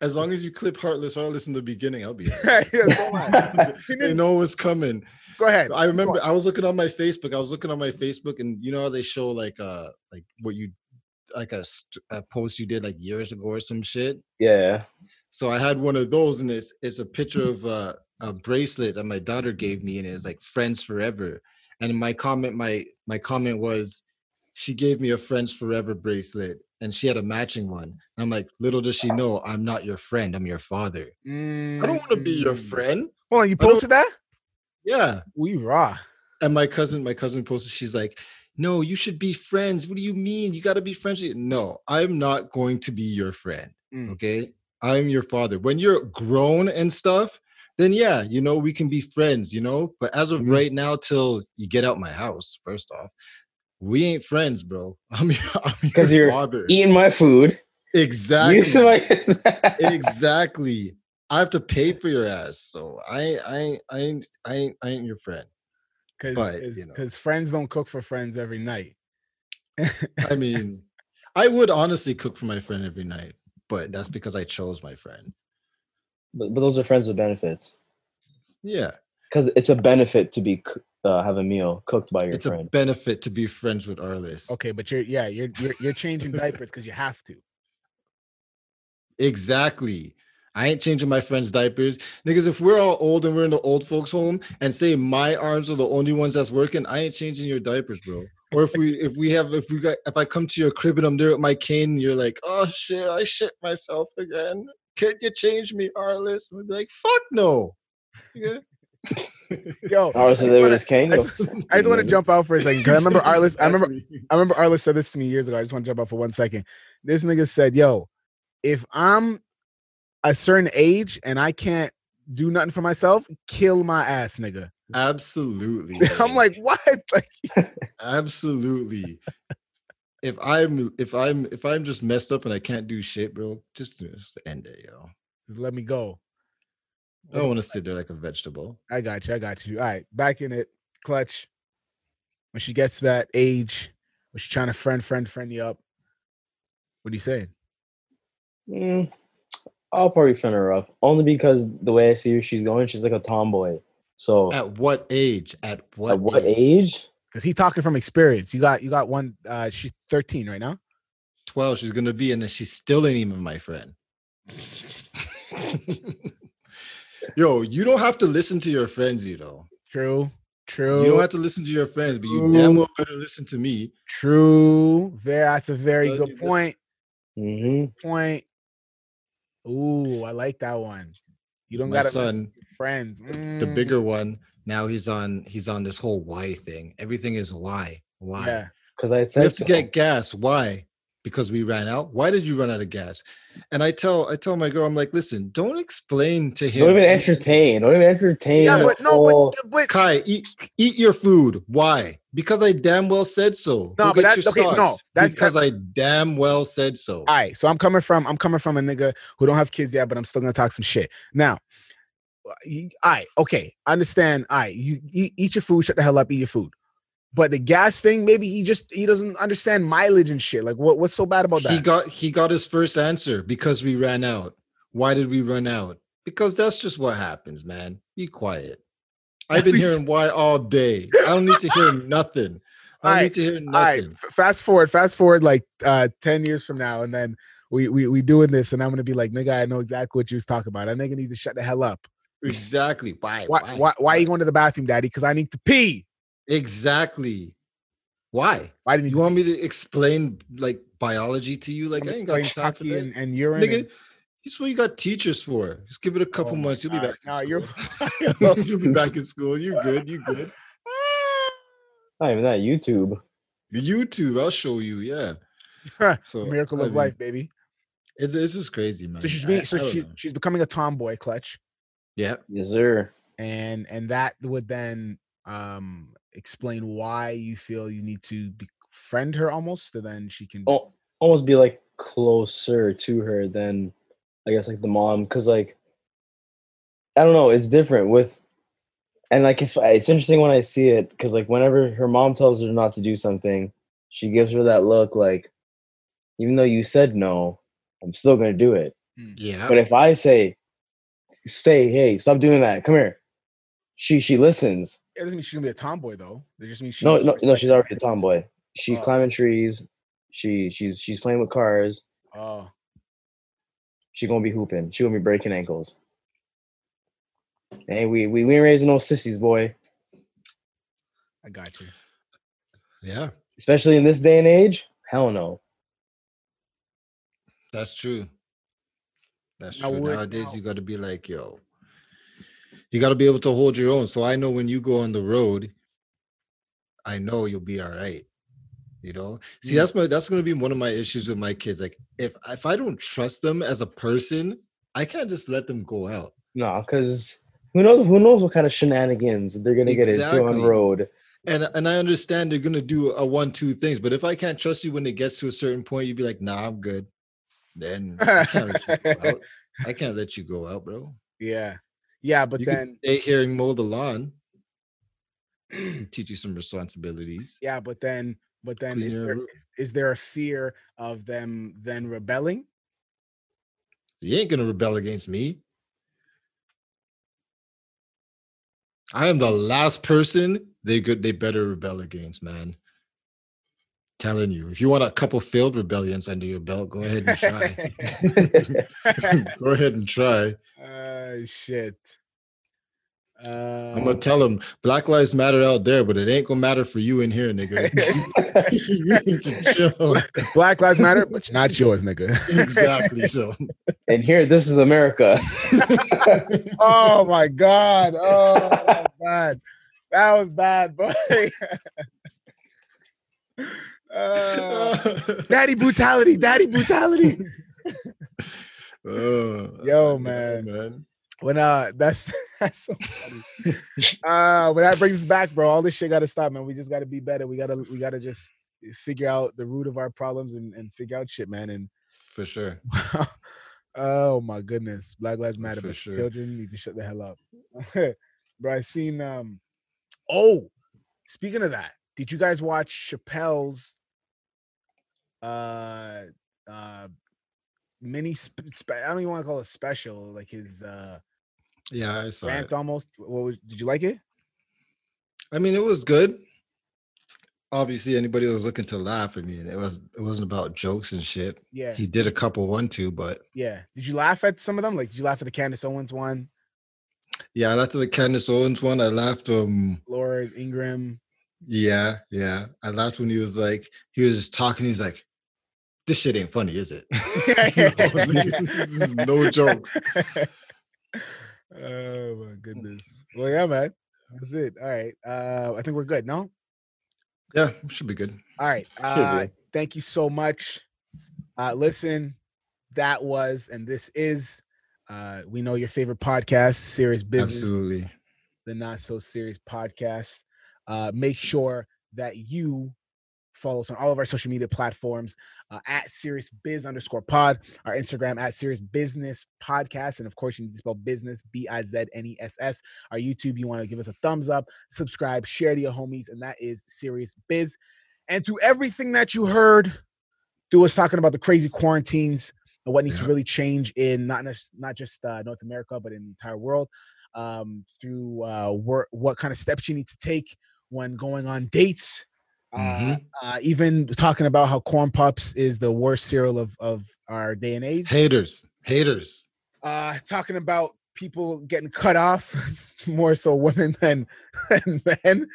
as long as you clip heartless heartless in the beginning, I'll be. Yeah, so they know what's coming. go ahead I remember I was looking on my Facebook. I was looking on my Facebook, and you know how they show like uh like what you like a, a post you did like years ago or some shit. yeah. So I had one of those, and it's it's a picture of uh, a bracelet that my daughter gave me, and it's like friends forever. And my comment, my my comment was, she gave me a friends forever bracelet, and she had a matching one. And I'm like, little does she know, I'm not your friend. I'm your father. I don't want to be your Mm. friend. Well, you posted that Yeah. we raw And my cousin, my cousin posted, she's like, no, you should be friends. What do you mean? You got to be friends. No, I'm not going to be your friend. Mm. Okay. I'm your father. When you're grown and stuff, then yeah, you know, we can be friends, you know. But as of Mhm. right now, till you get out my house, first off, we ain't friends, bro. <laughs> I'm your, I'm your Because you're father. eating my food. exactly. My- <laughs> exactly. I have to pay for your ass. So I I I ain't I ain't, I ain't your friend. because you know. because friends don't cook for friends every night I mean, I would honestly cook for my friend every night, but that's because I chose my friend. but, but those are friends with benefits. Yeah, Because it's a benefit to be uh, have a meal cooked by your it's a benefit to be friends with Arliss. Okay, but you're yeah, you're you're, you're changing diapers because you have to. Exactly. I ain't changing my friends' diapers. Niggas, if we're all old and we're in the old folks' home and say my arms are the only ones that's working, I ain't changing your diapers, bro. Or if we if we have if we got if I come to your crib and I'm there with my cane you're like, oh shit, I shit myself again. Can you change me, Arliss? And I'd be like, fuck no. Yeah. <laughs> Yo, so I they were wanna- just cane. I just, I just want to jump out for a second because I remember <laughs> Arliss. I remember I remember Arliss said this to me years ago. I just want to jump out for one second. This nigga said, "Yo, if I'm a certain age and I can't do nothing for myself, kill my ass, nigga." Absolutely. <laughs> I'm like, what? <laughs> Like, absolutely. If I'm if I'm if I'm just messed up and I can't do shit, bro, just, just end it, yo. just let me go. I don't want to sit there like a vegetable. I got you. I got you. All right, back in it, clutch. When she gets to that age, when she's trying to friend, friend, friend you up, what are you saying? Mm, I'll probably friend her up only because the way I see her, she's going, she's like a tomboy. So At what age? At what? at what age? Because he talking from experience. You got you got one. Uh, she's 13 right now. Twelve. She's gonna be, and then she's still ain't even my friend. <laughs> Yo, you don't have to listen to your friends, you know. True. True. You don't have to listen to your friends, but you damn well better listen to me. True. Very. That's a very good you this. point. hmm Point. Ooh, I like that one. You don't My got to son, friends. the Mm, bigger one, now he's on he's on this whole why thing. Everything is why. Why? Yeah. Because I We said have to get gas. Why? Because we ran out. Why did you run out of gas? And I tell I tell my girl, I'm like, listen, don't explain to him. Don't even entertain. Don't even entertain. Yeah, but no, whole- but but Kai, eat eat your food. Why? Because I damn well said so. No, Go but that's- your okay, no, that's- because I damn well said so. all right. So I'm coming from I'm coming from a nigga who don't have kids yet, but I'm still gonna talk some shit. Now, uh, all right, okay, I understand. All right, you eat, eat your food, shut the hell up, eat your food. But the gas thing, maybe he just he doesn't understand mileage and shit. Like, what what's so bad about that? he got he got his first answer because we ran out. Why did we run out? Because that's just what happens, man. Be quiet. <laughs> I've been hearing why all day. I don't need to hear <laughs> nothing. I don't Alright, need to hear nothing. f- fast forward, fast forward like uh 10 years from now, and then we we we doing this, and I'm gonna be like, nigga, I know exactly what you was talking about. That nigga needs to shut the hell up. Exactly. Why? Why why why are you going to the bathroom, daddy? Because I need to pee. Exactly. Why? Why didn't You want me to explain like biology to you? Like I ain't got explain time for hockey that. and, and urine? Nigga, and- This is what you got teachers for. Just give it a couple oh months. You'll be back. No, you're school. <laughs> <laughs> you'll be back in school. You're good. You're good. <laughs> Not even that YouTube. YouTube, I'll show you. Yeah. So miracle I of life, baby. It's it's just crazy, man. So she's I- being I so don't she, know. she's becoming a tomboy clutch, yeah. Yes, sir. and and that would then um explain why you feel you need to befriend her almost, so then she can. Al- Almost be like closer to her than I guess like the mom, because like I don't know, it's different with, and like it's it's interesting when I see it because like whenever her mom tells her not to do something, she gives her that look like, even though you said no, I'm still gonna do it. Hmm. Yeah. But if I say, say, hey, stop doing that, come here, she she listens. It doesn't mean she's gonna be a tomboy though. It just means she No, no, no, she's already a tomboy. She Oh. climbing trees. She she's she's playing with cars. Oh, She gonna be hooping. She gonna be breaking ankles. Hey, we we we ain't raising no sissies, boy. I got you. yeah, Especially in this day and age. Hell no. that's true. That's Now true. Nowadays, now- you got to be like, yo, you got to be able to hold your own. So I know when you go on the road, I know you'll be all right. You know, see, Mm. that's my that's gonna be one of my issues with my kids. Like, if if I don't trust them as a person, I can't just let them go out. No, because who knows who knows what kind of shenanigans they're gonna get into on Exactly. road. And and I understand they're gonna do a one two things, but if I can't trust you when it gets to a certain point, you'd be like, nah, I'm good. Then I can't let you go <laughs> out. I can't let you go out, bro. Yeah, yeah, but you then stay here and <clears throat> mow the lawn. Teach you some responsibilities. yeah, but then but then is there, is, is there a fear of them then rebelling? You ain't gonna rebel against me. I am the last person they could they better rebel against, man. Telling you, if you want a couple failed rebellions under your belt, go ahead and try. <laughs> <laughs> go ahead and try. uh shit. Uh, I'm gonna tell them Black Lives Matter out there, but it ain't gonna matter for you in here, nigga. <laughs> you need to chill. Black Lives Matter, but it's not yours, nigga. exactly. So and here, this is America. oh my god. Oh my god. That was bad, boy. Uh, <laughs> daddy brutality, daddy brutality. <laughs> Oh, Yo, man. man. When uh that's <laughs> that's so funny. uh but that brings us back, bro. All this shit gotta stop, man. We just gotta be better. We gotta we gotta just figure out the root of our problems and, and figure out shit, man. And For sure. oh my goodness. Black Lives Matter, For sure. children need to shut the hell up. bro, I seen um oh speaking of that, did you guys watch Chappelle's uh uh mini sp- spe- I don't even want to call it special, like his uh Yeah, I saw rant it. almost. What was, did you like it? I mean, it was good. Obviously, anybody was looking to laugh. I mean, it was it wasn't about jokes and shit. Yeah, He did a couple one two, but yeah. Did you laugh at some of them? Like, did you laugh at the Candace Owens one, yeah, I laughed at the Candace Owens one. I laughed um Laura Ingraham? yeah, yeah. I laughed when he was like he was just talking, he's like, This shit ain't funny, is it? <laughs> <laughs> No joke. <laughs> oh my goodness. Well, yeah, man. That's it. All right. Uh, I think we're good. No. Yeah, should be good. All right. Uh, thank you so much. Uh, listen, that was and this is. Uh, we know your favorite podcast, Serious Business. Absolutely. the Not So Serious podcast. Uh, make sure that you follow us on all of our social media platforms uh, at Serious Biz underscore pod, our Instagram at Serious Business Podcast. And of course, you need to spell business B I Z N E S S. Our YouTube, you want to give us a thumbs up, subscribe, share to your homies, and that is Serious Biz. And through everything that you heard, through us talking about the crazy quarantines and what needs to really change in not, not just uh, North America, but in the entire world um, through uh, wor- what kind of steps you need to take when going on dates. Uh, Mhm. uh, even talking about how corn pops is the worst cereal of, of our day and age. Haters. Haters. Uh, talking about people getting cut off, it's <laughs> more so women than, <laughs> than men.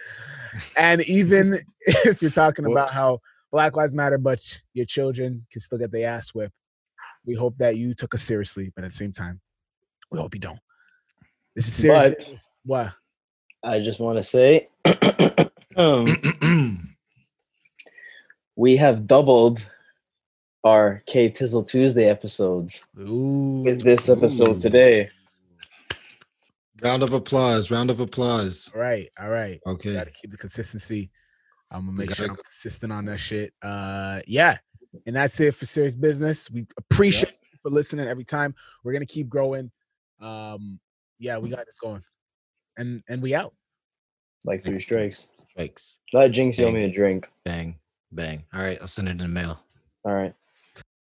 And even <laughs> if you're talking about how Black Lives Matter, but your children can still get their ass whipped. We hope that you took us seriously, but at the same time, we hope you don't. This is serious. But- What? I just want to say <clears throat> um, <clears throat> we have doubled our K Tizzle Tuesday episodes Ooh. with this episode Ooh. today. round of applause. Round of applause. All right, all right. Okay. Got to keep the consistency. I'm gonna make sure gotta I'm consistent on that shit. Uh, yeah, and that's it for serious business. We appreciate you for listening every time. We're gonna keep growing. Um, yeah, we got this going, and and we out. Like three strikes. Strikes. Let Jinx owe me a drink. Bang. Bang. All right. I'll send it in the mail. All right.